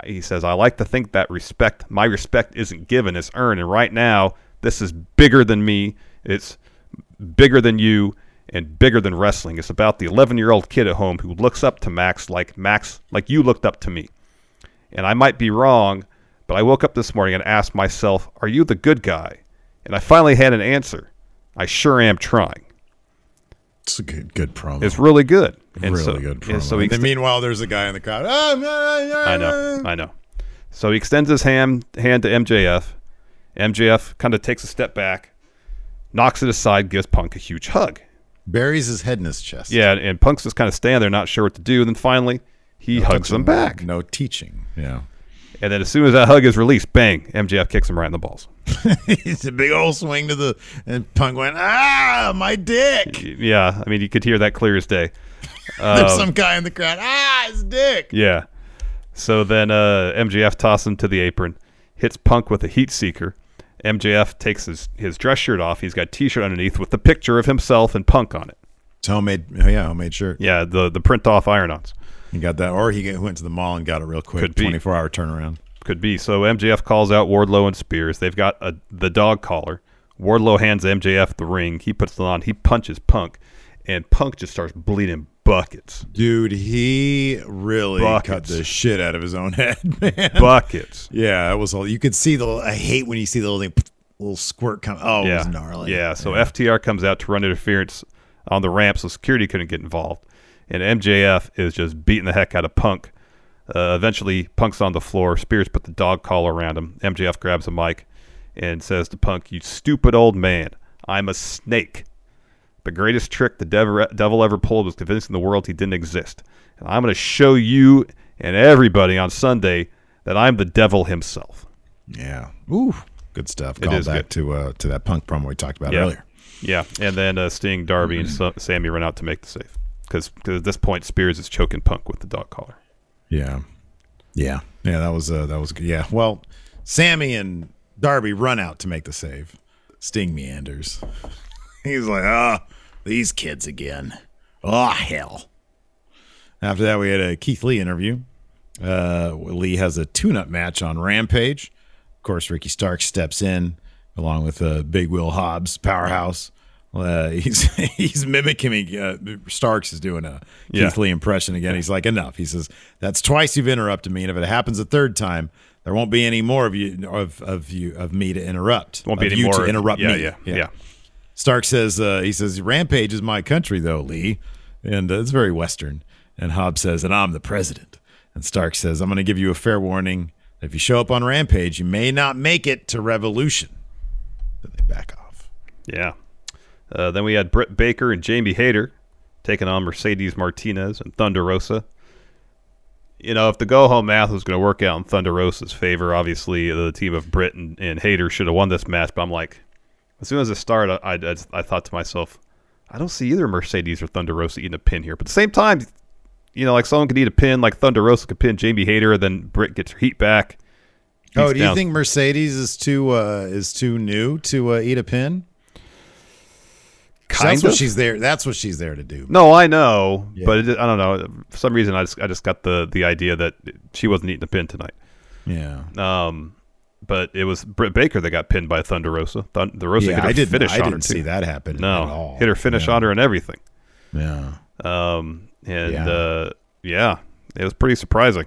He says, I like to think that respect, my respect isn't given, it's earned. And right now, this is bigger than me. It's bigger than you and bigger than wrestling. It's about the 11 year old kid at home who looks up to Max like Max, like you looked up to me. And I might be wrong, but I woke up this morning and asked myself, Are you the good guy? And I finally had an answer. I sure am trying. It's a good, good promo. It's really good. And really so, good promo. So and meanwhile, there's a guy in the crowd. Oh, I know, I know. So he extends his hand hand to MJF. MJF kind of takes a step back, knocks it aside, gives Punk a huge hug. Buries his head in his chest. Yeah, and Punk's just kind of standing there, not sure what to do. And then finally, he no hugs him back. No teaching. Yeah. And then as soon as that hug is released, bang, MJF kicks him right in the balls. it's a big old swing to the and Punk went, ah, my dick. Yeah, I mean you could hear that clear as day. There's um, some guy in the crowd, ah, his dick. Yeah. So then uh, MJF tosses him to the apron, hits Punk with a heat seeker. MJF takes his, his dress shirt off. He's got a t-shirt underneath with the picture of himself and Punk on it. It's homemade, yeah, homemade shirt. Yeah, the the print off iron-ons. He got that, or he went to the mall and got it real quick. 24 hour turnaround. Could be. So MJF calls out Wardlow and Spears. They've got a, the dog collar. Wardlow hands MJF the ring. He puts it on. He punches Punk, and Punk just starts bleeding buckets. Dude, he really buckets. cut the shit out of his own head, man. Buckets. Yeah, that was all. You could see the. I hate when you see the little thing, little squirt come. Oh, yeah. it was gnarly. Yeah. So yeah. FTR comes out to run interference on the ramp, so security couldn't get involved and MJF is just beating the heck out of Punk. Uh, eventually, Punk's on the floor. Spears put the dog collar around him. MJF grabs a mic and says to Punk, "You stupid old man, I'm a snake. The greatest trick the devil, ever pulled was convincing the world he didn't exist. And I'm going to show you and everybody on Sunday that I'm the devil himself." Yeah. Ooh, good stuff. Call back good. to uh, to that Punk promo we talked about yeah. earlier. Yeah, and then uh, Sting, Darby, mm-hmm. and Sammy run out to make the save because at this point Spears is choking Punk with the dog collar. Yeah, yeah, yeah. That was uh, that was good. Yeah. Well, Sammy and Darby run out to make the save. Sting meanders. He's like, ah, oh, these kids again. Oh hell. After that, we had a Keith Lee interview. Uh, Lee has a tune-up match on Rampage. Of course, Ricky Stark steps in along with uh, Big Will Hobbs, Powerhouse. Uh, he's he's mimicking uh, Starks is doing a yeah. Keith Lee impression again. He's like, enough. He says, "That's twice you've interrupted me, and if it happens a third time, there won't be any more of you of of you of me to interrupt. Won't be any you more to interrupt yeah, me. Yeah, yeah, yeah. Stark says, uh, he says, Rampage is my country, though, Lee, and uh, it's very Western. And Hobbs says, and I'm the president. And Stark says, I'm going to give you a fair warning. If you show up on Rampage, you may not make it to Revolution. Then they back off. Yeah. Uh, then we had Britt Baker and Jamie Hayter taking on Mercedes Martinez and Thunder Rosa. You know, if the go home math was going to work out in Thunder Rosa's favor, obviously the team of Britt and, and Hayter should have won this match. But I'm like, as soon as it started, I, I, I thought to myself, I don't see either Mercedes or Thunder Rosa eating a pin here. But at the same time, you know, like someone could eat a pin, like Thunder Rosa could pin Jamie Hayter, then Britt gets her heat back. Oh, do you think Mercedes is too uh, is too new to uh, eat a pin? That's of. what she's there. That's what she's there to do. No, I know, yeah. but it, I don't know. For some reason, I just I just got the the idea that she wasn't eating a pin tonight. Yeah. Um, but it was Britt Baker that got pinned by Thunder Rosa. Thunder Rosa Yeah, hit her I didn't- finish I on didn't her see that happen No, at all. hit her finish Yeah. on her and everything. Yeah. Um, and Yeah. uh, yeah, it was pretty surprising.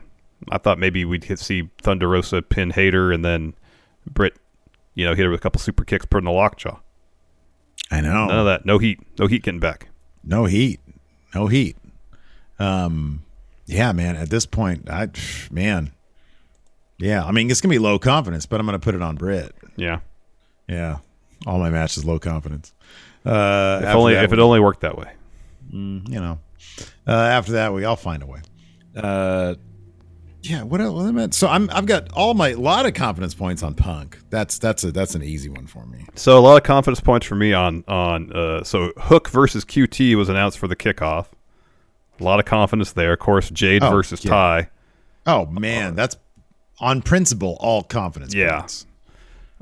I thought maybe we'd hit, see Thunder Rosa pin Hayter and then Britt, you know, hit her with a couple super kicks, put in the lockjaw. I know. None of that. No heat. No heat getting back. No heat. No heat. Um, yeah, man. At this point, I man, yeah. I mean, it's gonna be low confidence, but I'm gonna put it on Britt. Yeah. Yeah, all my matches low confidence. Uh, If only if it only worked that way. Mm, you know, uh, after that we I'll find a way. Uh, yeah. What else? So I'm I've got all my lot of confidence points on Punk. That's that's a that's an easy one for me. So a lot of confidence points for me on on uh, so Hook versus QT was announced for the kickoff. A lot of confidence there. Of course, Jade Oh, versus yeah. Ty. Oh man, that's on principle all confidence. Yeah. points.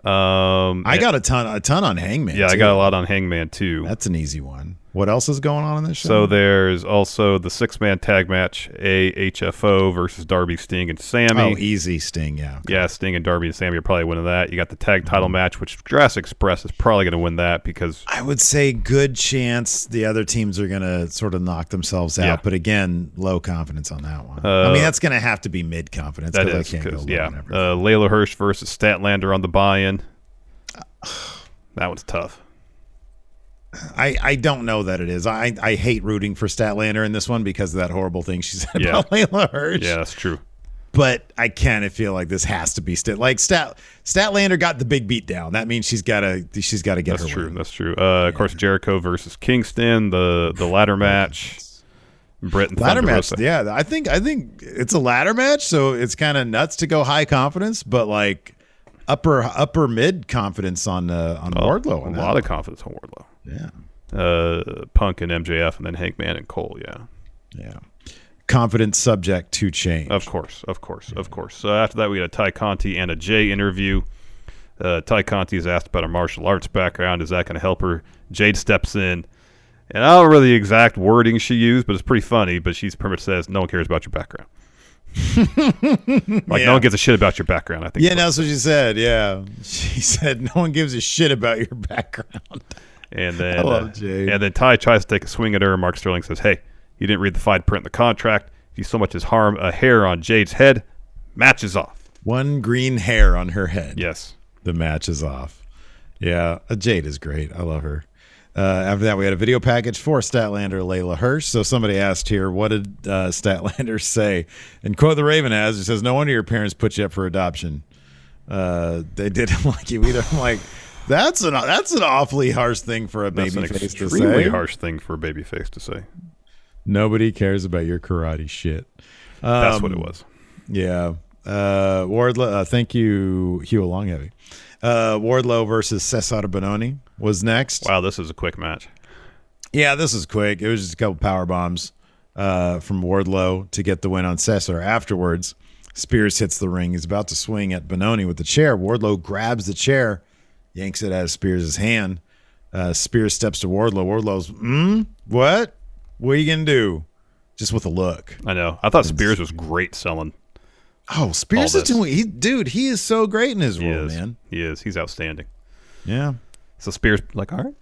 Um, I got a ton a ton on Hangman. yeah, I got a lot on Hangman too. That's an easy one. What else is going on in this show? So there's also the six man tag match AFO versus Darby, Sting, and Sammy. oh, easy Sting. Yeah. Yeah, Sting and Darby and Sammy are probably winning that. You got the tag title Mm-hmm. match, which Jurassic Express is probably going to win that because I would say good chance the other teams are going to sort of knock themselves out, Yeah. but again, low confidence on that one. Uh, I mean, that's going to have to be mid confidence that because I can't go low yeah. on everything. Uh, Leyla Hirsch versus Statlander on the buy-in. That one's tough. I, I don't know that it is. I I hate rooting for Statlander in this one because of that horrible thing she said Yeah. about Leyla Hirsch. Yeah, that's true. But I kind of feel like this has to be Stat. Like Stat Statlander got the big beat down. That means she's got to she's got to get That's true. win. That's true. Uh, Of course, Jericho versus Kingston, the the ladder match. Britt and ladder match. Rosa. Yeah, I think I think it's a ladder match, so it's kind of nuts to go high confidence, but like upper upper mid confidence on uh, on Oh, Wardlow. A lot that of confidence on Wardlow. Yeah. Uh, Punk and MJF, and then Hangman and Cole. Yeah. Yeah. Confidence subject to change. Of course, of course, of course. So after that, we had a Ty Conti and a Jay interview. Uh, Ty Conti is asked about her martial arts background. Is that going to help her? Jade steps in, and I don't remember the exact wording she used, but it's pretty funny. But she's pretty much says, "No one cares about your background. like Yeah. no one gives a shit about your background." I think. Yeah, that's what she said. Yeah, she said no one gives a shit about your background. And then, uh, and then Ty tries to take a swing at her. Mark Sterling says, "Hey, you didn't read the fine print in the contract. If you so much as harm a hair on Jade's head, match is off." One green hair on her head. Yes. The match is off. Yeah, uh, Jade is great. I love her. Uh, after that, we had a video package for Statlander Leyla Hirsch. So somebody asked here, what did uh, Statlander say? And quote the Raven as it says, "No wonder your parents put you up for adoption. Uh, they didn't like you either." I'm like, that's an that's an awfully harsh thing for a That's baby face to say. extremely harsh thing for a baby face to say. Nobody cares about your karate shit. That's what it Um, was. Yeah. Uh, Wardlow. Uh, thank you, Hugh Longheavy. Uh, Wardlow versus Cezar Bononi was next. Wow, this is a quick match. Yeah, this is quick. It was just a couple power bombs uh, from Wardlow to get the win on Cezar. Afterwards, Spears hits the ring. He's about to swing at Bononi with the chair. Wardlow grabs the chair, yanks it out of Spears' hand. Uh, Spears steps to Wardlow. Wardlow's, hmm, what? What are you gonna do? Just with a look. I know. I thought Spears was great selling. Oh, Spears is doing. He, dude, he is so great in his role, man. He is. He's outstanding. Yeah. So Spears, like, all right.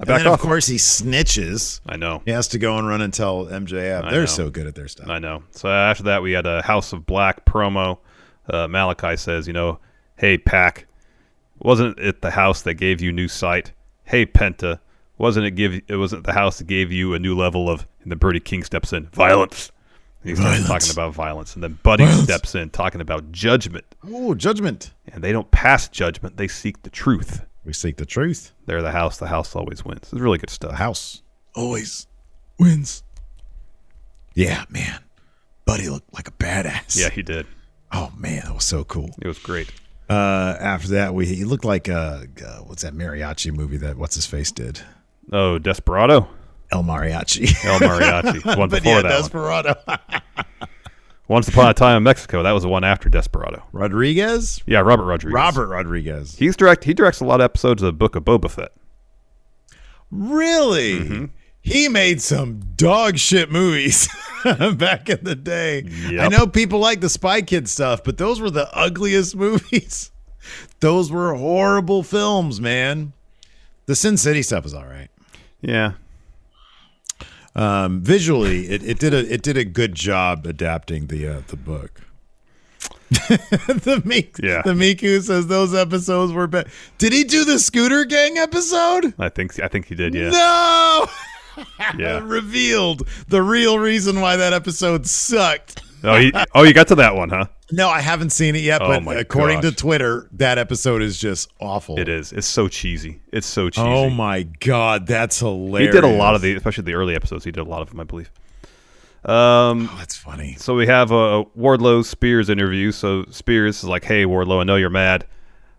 I And back then, off. of course, he snitches. I know. He has to go and run and tell MJF. I They're know. so good at their stuff. I know. So after that, we had a House of Black promo. Uh, Malakai says, you know, hey, PAC, wasn't it the house that gave you new sight? Hey, Penta, wasn't it give? It wasn't the house that gave you a new level of. And then Brody King steps in, violence. And he starts Violence. talking about violence, and then Buddy Violence. steps in, talking about judgment. Oh, judgment. And they don't pass judgment; they seek the truth. We seek the truth. They're the house. The house always wins. It's really good stuff. The house always wins. Yeah, man. Buddy looked like a badass. Yeah, he did. Oh man, that was so cool. It was great. Uh, after that, we he looked like uh, uh, what's that mariachi movie that what's his face did? Oh, Desperado. El Mariachi. El Mariachi. One but before yeah, that one. Once upon a time in Mexico. That was the one after Desperado. Rodriguez. Yeah, Robert Rodriguez. Robert Rodriguez. He's direct. He directs a lot of episodes of the Book of Boba Fett. Really? Mm-hmm. He made some dog shit movies back in the day. Yep. I know people like the Spy Kid stuff, but those were the ugliest movies. Those were horrible films, man. The Sin City stuff was all right. Yeah. Um, visually, it, it did a it did a good job adapting the uh, the book. the Meek, Yeah. the Miku says those episodes were bad. Did he do the Scooter Gang episode? I think I think he did. Yeah. No. Yeah. Revealed the real reason why that episode sucked. Oh, he, oh, you got to that one, huh? No, I haven't seen it yet, Oh but according to. Twitter, that episode is just awful. It is. It's so cheesy. It's so cheesy. Oh my god, that's hilarious. He did a lot of the, especially the early episodes. He did a lot of them, I believe. Um, Oh, that's funny. so we have a Wardlow Spears interview. So Spears is like, "Hey Wardlow, I know you're mad.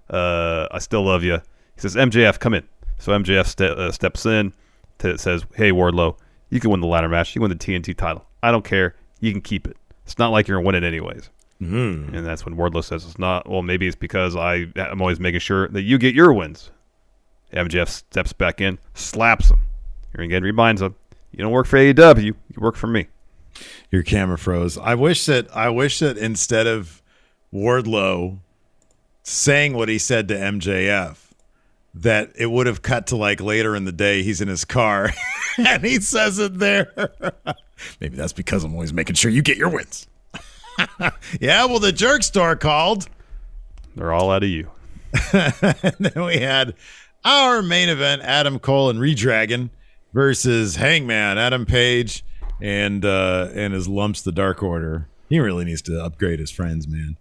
Uh, I still love you." He says, "MJF, come in." So MJF ste- uh, steps in. To, says, "Hey Wardlow, you can win the ladder match. You win the TNT title. I don't care. You can keep it. It's not like you're gonna win it anyways." Mm. And that's when Wardlow says, "It's not. Well, maybe it's because I I'm always making sure that you get your wins." MJF steps back in, slaps him. Here again reminds him, "You don't work for AEW. You work for me." Your camera froze. I wish that I wish that instead of Wardlow saying what he said to MJF, that it would have cut to like later in the day he's in his car and he says it there. Maybe that's because I'm always making sure you get your wins. yeah, well the jerk store called. They're all out of you. and then we had our main event Adam Cole and Redragon versus Hangman Adam Page and uh and his lumps the Dark Order. He really needs to upgrade his friends, man.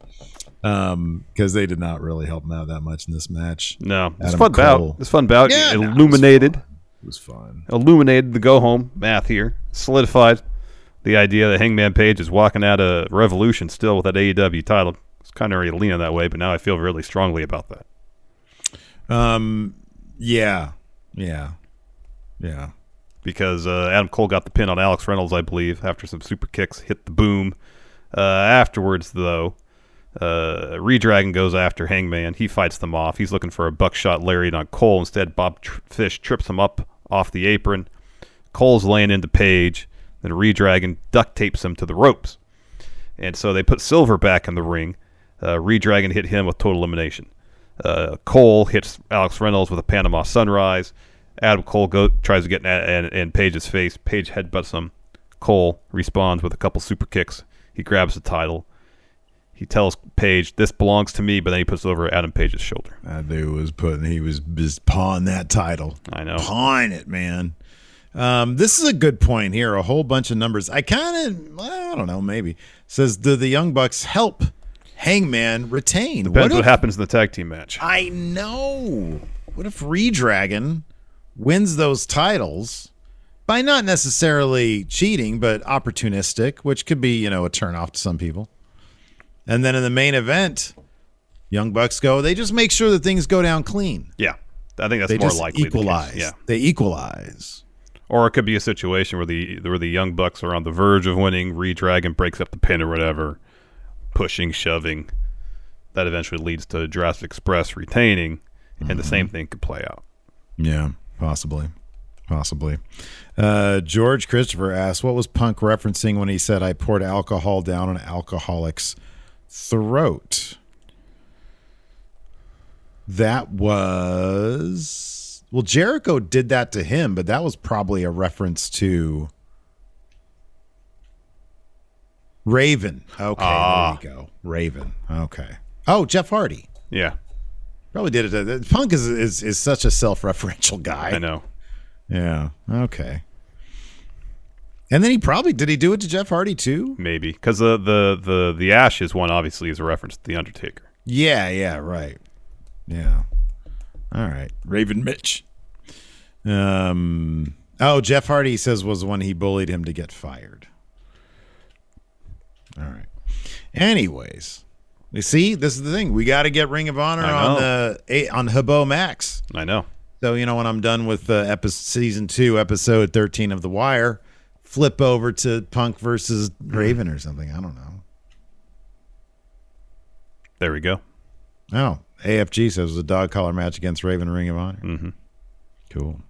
Um, because they did not really help him out that much in this match. No, it's Adam fun Cole. bout. It's fun bout. Yeah, no, it was illuminated, It was fun. illuminated the go home math here. Solidified the idea that Hangman Page is walking out of Revolution still with that AEW title. It's kind of already leaning that way, but now I feel really strongly about that. Um, yeah, yeah, yeah. because uh, Adam Cole got the pin on Alex Reynolds, I believe, after some super kicks hit the boom. Uh, afterwards, though, uh, Redragon goes after Hangman. He fights them off. He's looking for a buckshot lariat on Cole. Instead, Bob Tr- Fish trips him up off the apron. Cole's laying into Page. Then Redragon duct tapes him to the ropes. And so they put Silver back in the ring. Uh, Redragon hit him with total elimination. Uh, Cole hits Alex Reynolds with a Panama Sunrise. Adam Cole go, tries to get in, in, in Page's face. Page headbutts him. Cole responds with a couple super kicks. He grabs the title. He tells Page, "This belongs to me," but then he puts it over Adam Page's shoulder. That dude was putting he was just pawing that title. I know. Pawing it, man. Um, this is a good point here. A whole bunch of numbers. I kind of, I don't know, maybe says do the Young Bucks help Hangman retain? Depends what, if- happens in the tag team match. I know. What if Redragon wins those titles by not necessarily cheating, but opportunistic, which could be, you know, a turnoff to some people. And then in the main event, Young Bucks go, they just make sure that things go down clean. Yeah, I think that's they more likely. the equalize. Yeah, They equalize. or it could be a situation where the where the Young Bucks are on the verge of winning. Redragon breaks up the pin or whatever, pushing, shoving. That eventually leads to Jurassic Express retaining, and the same thing could play out. Yeah, possibly. Possibly. Uh, George Christopher asked, What was Punk referencing when he said, I poured alcohol down on alcoholic's throat? That was. Well, Jericho did that to him, but that was probably a reference to Raven. Okay, Ah. there we go. Raven. Okay. Oh, Jeff Hardy. Yeah, Probably did it. To, Punk is, is is such a self-referential guy. I know. Yeah. Okay. And then he probably did he do it to Jeff Hardy too? Maybe because the, the the the Ashes one obviously is a reference to the Undertaker. Yeah, yeah, right. Yeah. All right. Raven Mitch. Um oh, Jeff Hardy says was when he bullied him to get fired. All right. Anyways, you see, this is the thing. We got to get Ring of Honor on the eight on HBO Max. I know. So you know when I'm done with uh, episode season two, episode thirteen of The Wire, flip over to Punk versus Raven or something. I don't know. There we go. Oh, AFG says it was a dog collar match against Raven Ring of Honor. Mhm. Cool.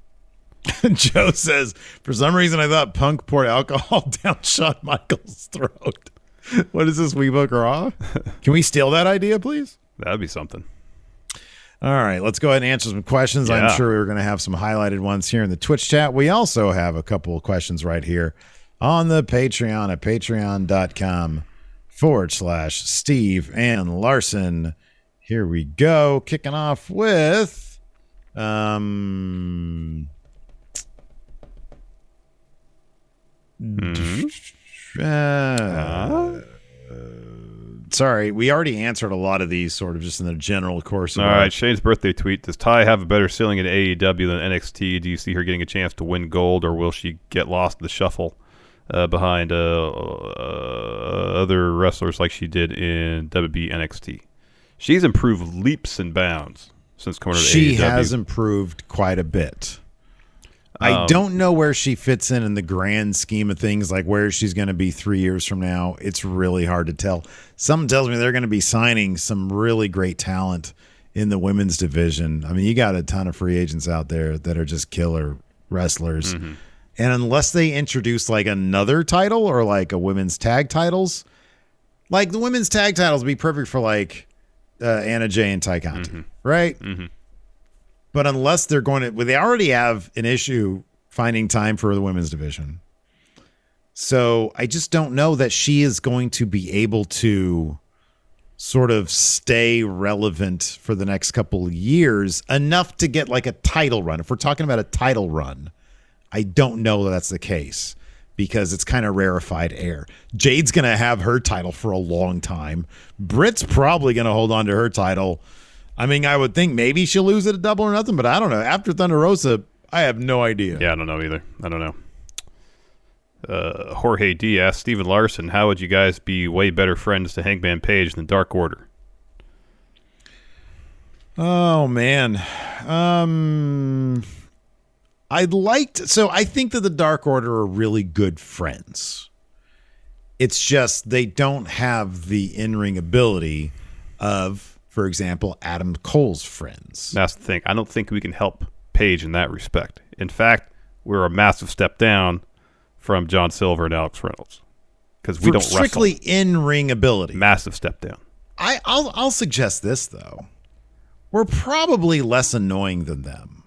Joe says for some reason I thought Punk poured alcohol down Shawn Michaels' throat. What is this? We book Raw? Can we steal that idea, please? That'd be something. All right, let's go ahead and answer some questions. I'm sure we're going to have some highlighted ones here in the Twitch chat. We also have a couple of questions right here on the Patreon at patreon.com forward slash Steve and Larson. Here we go. Kicking off with um uh, sorry, we already answered a lot of these sort of just in the general course of All Shane's birthday tweet. Does Ty have a better ceiling in AEW than NXT? Do you see her getting a chance to win gold, or will she get lost in the shuffle uh, behind uh, uh, other wrestlers like she did in WB NXT? She's improved leaps and bounds since coming to she AEW. She has improved quite a bit. I Um, don't know where she fits in in the grand scheme of things, like where she's going to be three years from now. It's really hard to tell. Something tells me they're going to be signing some really great talent in the women's division. I mean, you got a ton of free agents out there that are just killer wrestlers. Mm-hmm. And unless they introduce like another title or like a women's tag titles, like the women's tag titles would be perfect for like uh, Anna Jay and Ty Conti, Mm-hmm. right? But unless they're going to, well, they already have an issue finding time for the women's division. So I just don't know that she is going to be able to sort of stay relevant for the next couple years enough to get like a title run. If we're talking about a title run, I don't know that that's the case because it's kind of rarefied air. Jade's going to have her title for a long time. Britt's probably going to hold on to her title. I mean, I would think maybe she'll lose it at double or nothing, but I don't know. After Thunder Rosa, I have no idea. Yeah, I don't know either. I don't know. Uh, Jorge D asked Steven Larson, "How would you guys be way better friends to Hangman Page than Dark Order?" Oh man. Um I liked so I think that the Dark Order are really good friends. It's just they don't have the in-ring ability of, for example, Adam Cole's friends. That's the thing. I don't think we can help Page in that respect. In fact, we're a massive step down from John Silver and Alex Reynolds because we For don't strictly wrestle. in-ring ability. Massive step down. I, I'll I'll suggest this though. We're probably less annoying than them.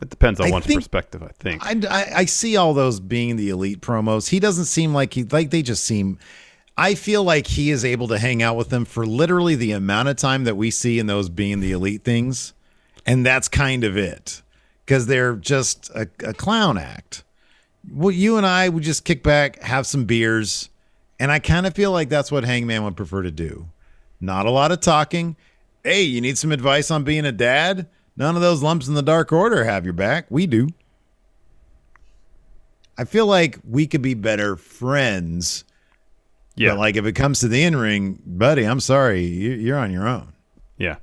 It depends on I one's think- perspective. I think. I, I, I see all those being the elite promos. He doesn't seem like he like they just seem. I feel like he is able to hang out with them for literally the amount of time that we see in those being the elite things, and that's kind of it because they're just a, a clown act. Well, you and I would just kick back, have some beers, and I kind of feel like that's what Hangman would prefer to do. Not a lot of talking. Hey, you need some advice on being a dad? None of those lumps in the dark order have your back. We do. I feel like we could be better friends. Yeah. But like if it comes to the in ring, buddy, I'm sorry, you, you're on your own. yeah.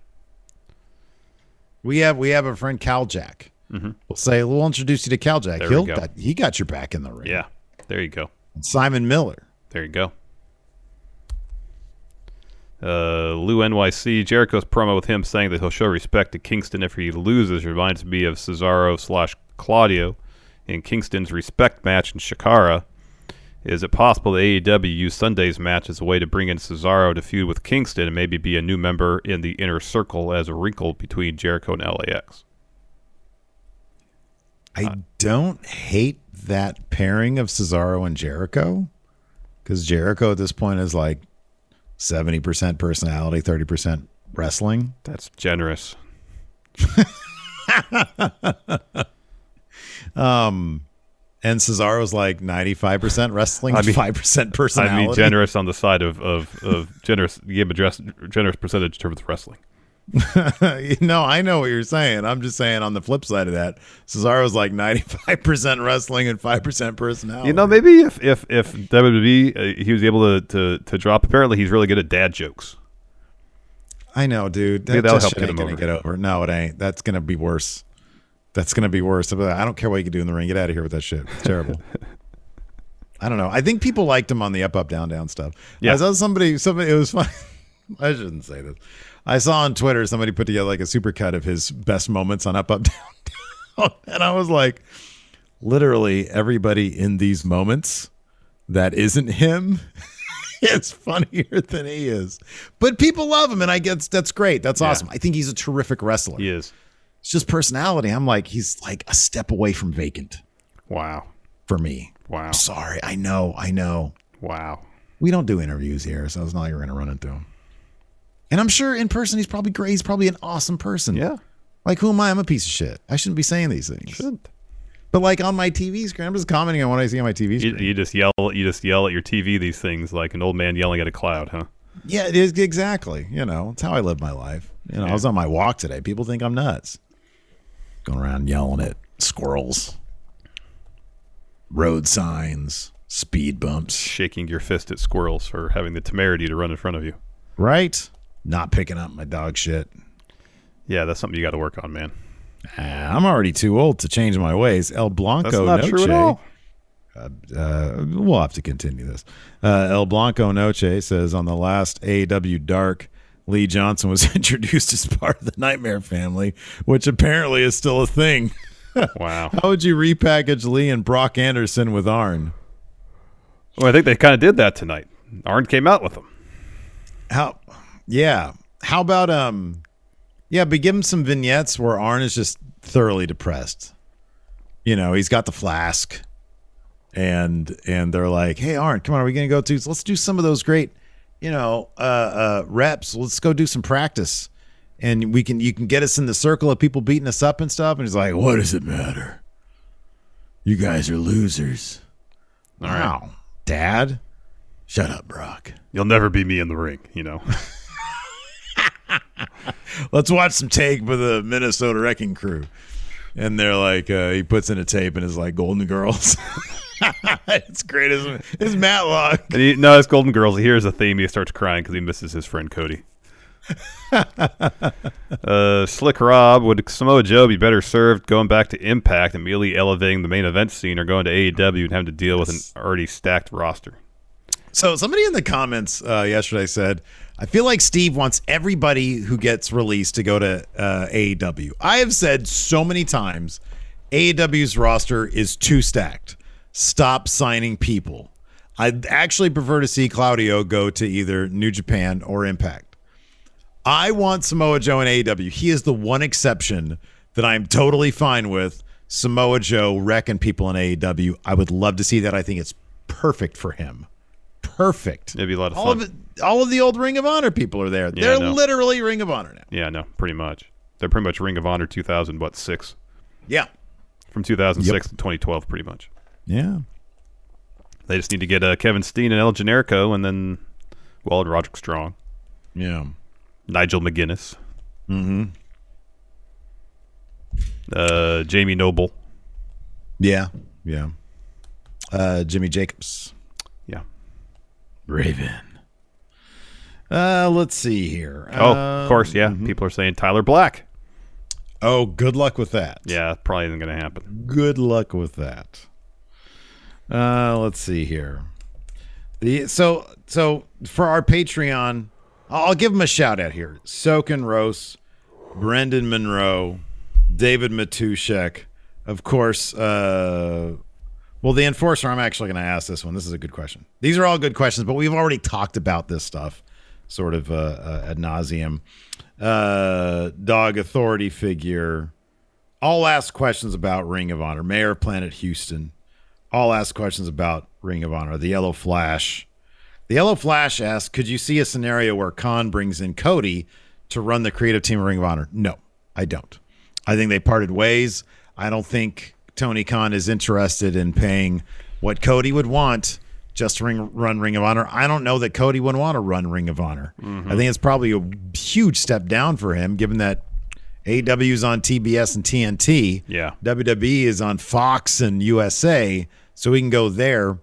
We have we have a friend Cal Jack. We'll say we'll introduce you to Cal Jack. Mm-hmm. There He'll go. got, he got your back in the ring. Yeah. There you go. And Simon Miller. There you go. Uh, Lou NYC Jericho's promo with him saying that he'll show respect to Kingston if he loses reminds me of Cesaro slash Claudio in Kingston's respect match in Chikara. Is it possible that AEW used Sunday's match as a way to bring in Cesaro to feud with Kingston and maybe be a new member in the inner circle as a wrinkle between Jericho and LAX? I Uh, don't hate that pairing of Cesaro and Jericho because Jericho at this point is like 70% personality, 30% wrestling. That's generous. Um, and Cesaro's like 95% wrestling, I mean- 5% personality. I mean, generous on the side of, of, of generous. Gave a generous percentage in terms of wrestling. no, I know what you're saying. I'm just saying on the flip side of that, Cesaro's like 95% wrestling and 5% personality. You know, maybe if if if WWE uh, he was able to, to to drop. Apparently, he's really good at dad jokes. I know, dude. That that'll just help get him over. get over. No, it ain't. That's gonna be worse. That's gonna be worse. I don't care what you can do in the ring. Get out of here with that shit. It's terrible. I don't know. I think people liked him on the up, up, down, down stuff. Yeah. I saw somebody. Somebody. It was fun. I shouldn't say this. I saw on Twitter somebody put together like a supercut of his best moments on up, up, down, down, and I was like, literally everybody in these moments that isn't him is funnier than he is. But people love him, and I guess that's great. That's awesome. I think he's a terrific wrestler. He is. It's just personality. I'm like, he's like a step away from vacant Wow. for me. Wow. I'm sorry. I know. I know. Wow. We don't do interviews here, so it's not like we're going to run into him. And I'm sure in person he's probably great. He's probably an awesome person. Yeah. Like, who am I? I'm a piece of shit. I shouldn't be saying these things. Shouldn't. But like on my TV screen, I'm just commenting on what I see on my TV screen. you just yell. You just yell at your TV these things like an old man yelling at a cloud, huh? Yeah, it is exactly. You know, it's how I live my life. You know, I was on my walk today. People think I'm nuts. Going around yelling at squirrels, road signs, speed bumps. Shaking your fist at squirrels for having the temerity to run in front of you. Right? Not picking up my dog shit. Yeah, that's something you got to work on, man. Ah, I'm already too old to change my ways. El Blanco That's not Noche. true at all. Uh, we'll have to continue this. Uh, El Blanco Noche says on the last AEW Dark, Lee Johnson was introduced as part of the Nightmare family, which apparently is still a thing. Wow. How would you repackage Lee and Brock Anderson with Arn? Well, I think they kind of did that tonight. Arn came out with them. How? Yeah. How about um? Yeah, but give him some vignettes where Arn is just thoroughly depressed. You know, he's got the flask, and and they're like, "Hey, Arn, come on, are we gonna go to? Let's do some of those great, you know, uh, uh, reps. Let's go do some practice, and we can you can get us in the circle of people beating us up and stuff." And he's like, "What does it matter? You guys are losers." wow, Dad, shut up, Brock. You'll never be me in the ring, you know. let's watch some tape with the Minnesota Wrecking Crew. And they're like, uh, he puts in a tape and is like, Golden Girls. it's great as his Matlock. And he, no, it's Golden Girls. He hears a theme. He starts crying because he misses his friend Cody. uh, Slick Rob, would Samoa Joe be better served going back to Impact, immediately elevating the main event scene, or going to AEW and having to deal with an already stacked roster? So somebody in the comments uh, yesterday said, I feel like Steve wants everybody who gets released to go to uh, AEW. I have said so many times, AEW's roster is too stacked. Stop signing people. I'd actually prefer to see Claudio go to either New Japan or Impact. I want Samoa Joe in AEW. He is the one exception that I'm totally fine with. Samoa Joe wrecking people in AEW. I would love to see that. I think it's perfect for him. Perfect. It'd be a lot of all fun. of it, all of the old Ring of Honor people are there. Yeah, They're literally Ring of Honor now. Yeah, no, pretty much. They're pretty much Ring of Honor 2000, what, six? Yeah. From 2006 Yep. to 2012, pretty much. Yeah. They just need to get uh, Kevin Steen and El Generico, and then, well, Roderick Strong. Yeah. Nigel McGuinness. Mm-hmm. Uh, Jamie Noble. Yeah. Yeah. Uh, Jimmy Jacobs. Yeah. Raven. Uh, let's see here. Oh, Uh, of course, yeah. People are saying Tyler Black. Oh, good luck with that. Yeah, probably isn't going to happen. Good luck with that. Uh, let's see here. The so so for our Patreon, I'll give them a shout out here. Soken Rose, Brendan Monroe, David Matushek, of course. Uh, well, the enforcer. I'm actually going to ask this one. This is a good question. These are all good questions, but we've already talked about this stuff, sort of uh, uh, ad nauseum. Uh, dog authority figure. I'll ask questions about Ring of Honor. Mayor of Planet Houston. I'll ask questions about Ring of Honor. The Yellow Flash. The Yellow Flash asks, could you see a scenario where Khan brings in Cody to run the creative team of Ring of Honor? No, I don't. I think they parted ways. I don't think Tony Khan is interested in paying what Cody would want just to ring, run Ring of Honor. I don't know that Cody wouldn't want to run Ring of Honor. Mm-hmm. I think it's probably a huge step down for him, given that AEW is on TBS and TNT. Yeah. WWE is on Fox and USA, so he can go there.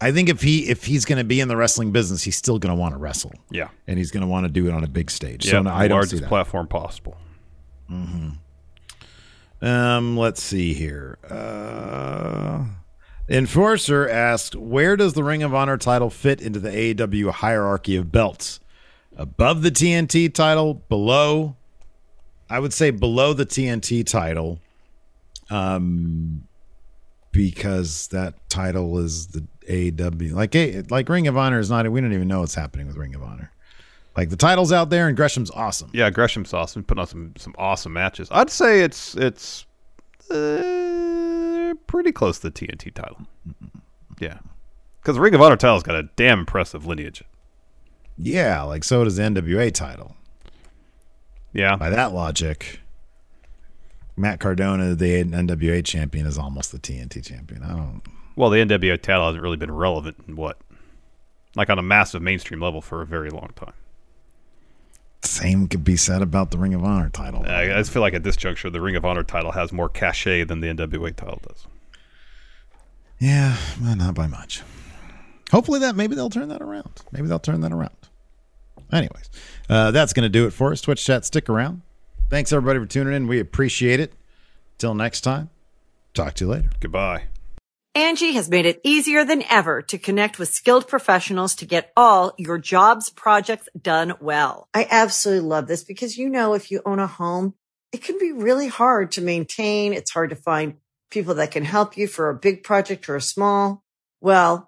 I think if he if he's going to be in the wrestling business, he's still going to want to wrestle. Yeah. and he's going to want to do it on a big stage. Yeah, so no, the I don't largest see that. platform possible. Mm-hmm. Um, let's see here. Uh, Enforcer asked, "Where does the Ring of Honor title fit into the AEW hierarchy of belts? Above the TNT title, below? I would say below the TNT title, um, because that title is the AEW. Like like Ring of Honor is not. We don't even know what's happening with Ring of Honor. Like the title's out there, and Gresham's awesome. Yeah, Gresham's awesome. Putting on some some awesome matches. I'd say it's it's uh, pretty close to the TNT title. Yeah, because Ring of Honor title's got a damn impressive lineage. Yeah, like so does the NWA title. Yeah. By that logic, Matt Cardona, the NWA champion, is almost the TNT champion. I don't. Well, the NWA title hasn't really been relevant in what, like on a massive mainstream level for a very long time. Same could be said about the Ring of Honor title. I, I just feel like at this juncture, the Ring of Honor title has more cachet than the NWA title does. Yeah, not by much. Hopefully, that maybe they'll turn that around. Maybe they'll turn that around. Anyways, uh, that's going to do it for us. Twitch chat, stick around. Thanks everybody for tuning in. We appreciate it. Till next time, talk to you later. Goodbye. Angi has made it easier than ever to connect with skilled professionals to get all your jobs projects done well. I absolutely love this because, you know, if you own a home, it can be really hard to maintain. It's hard to find people that can help you for a big project or a small. Well,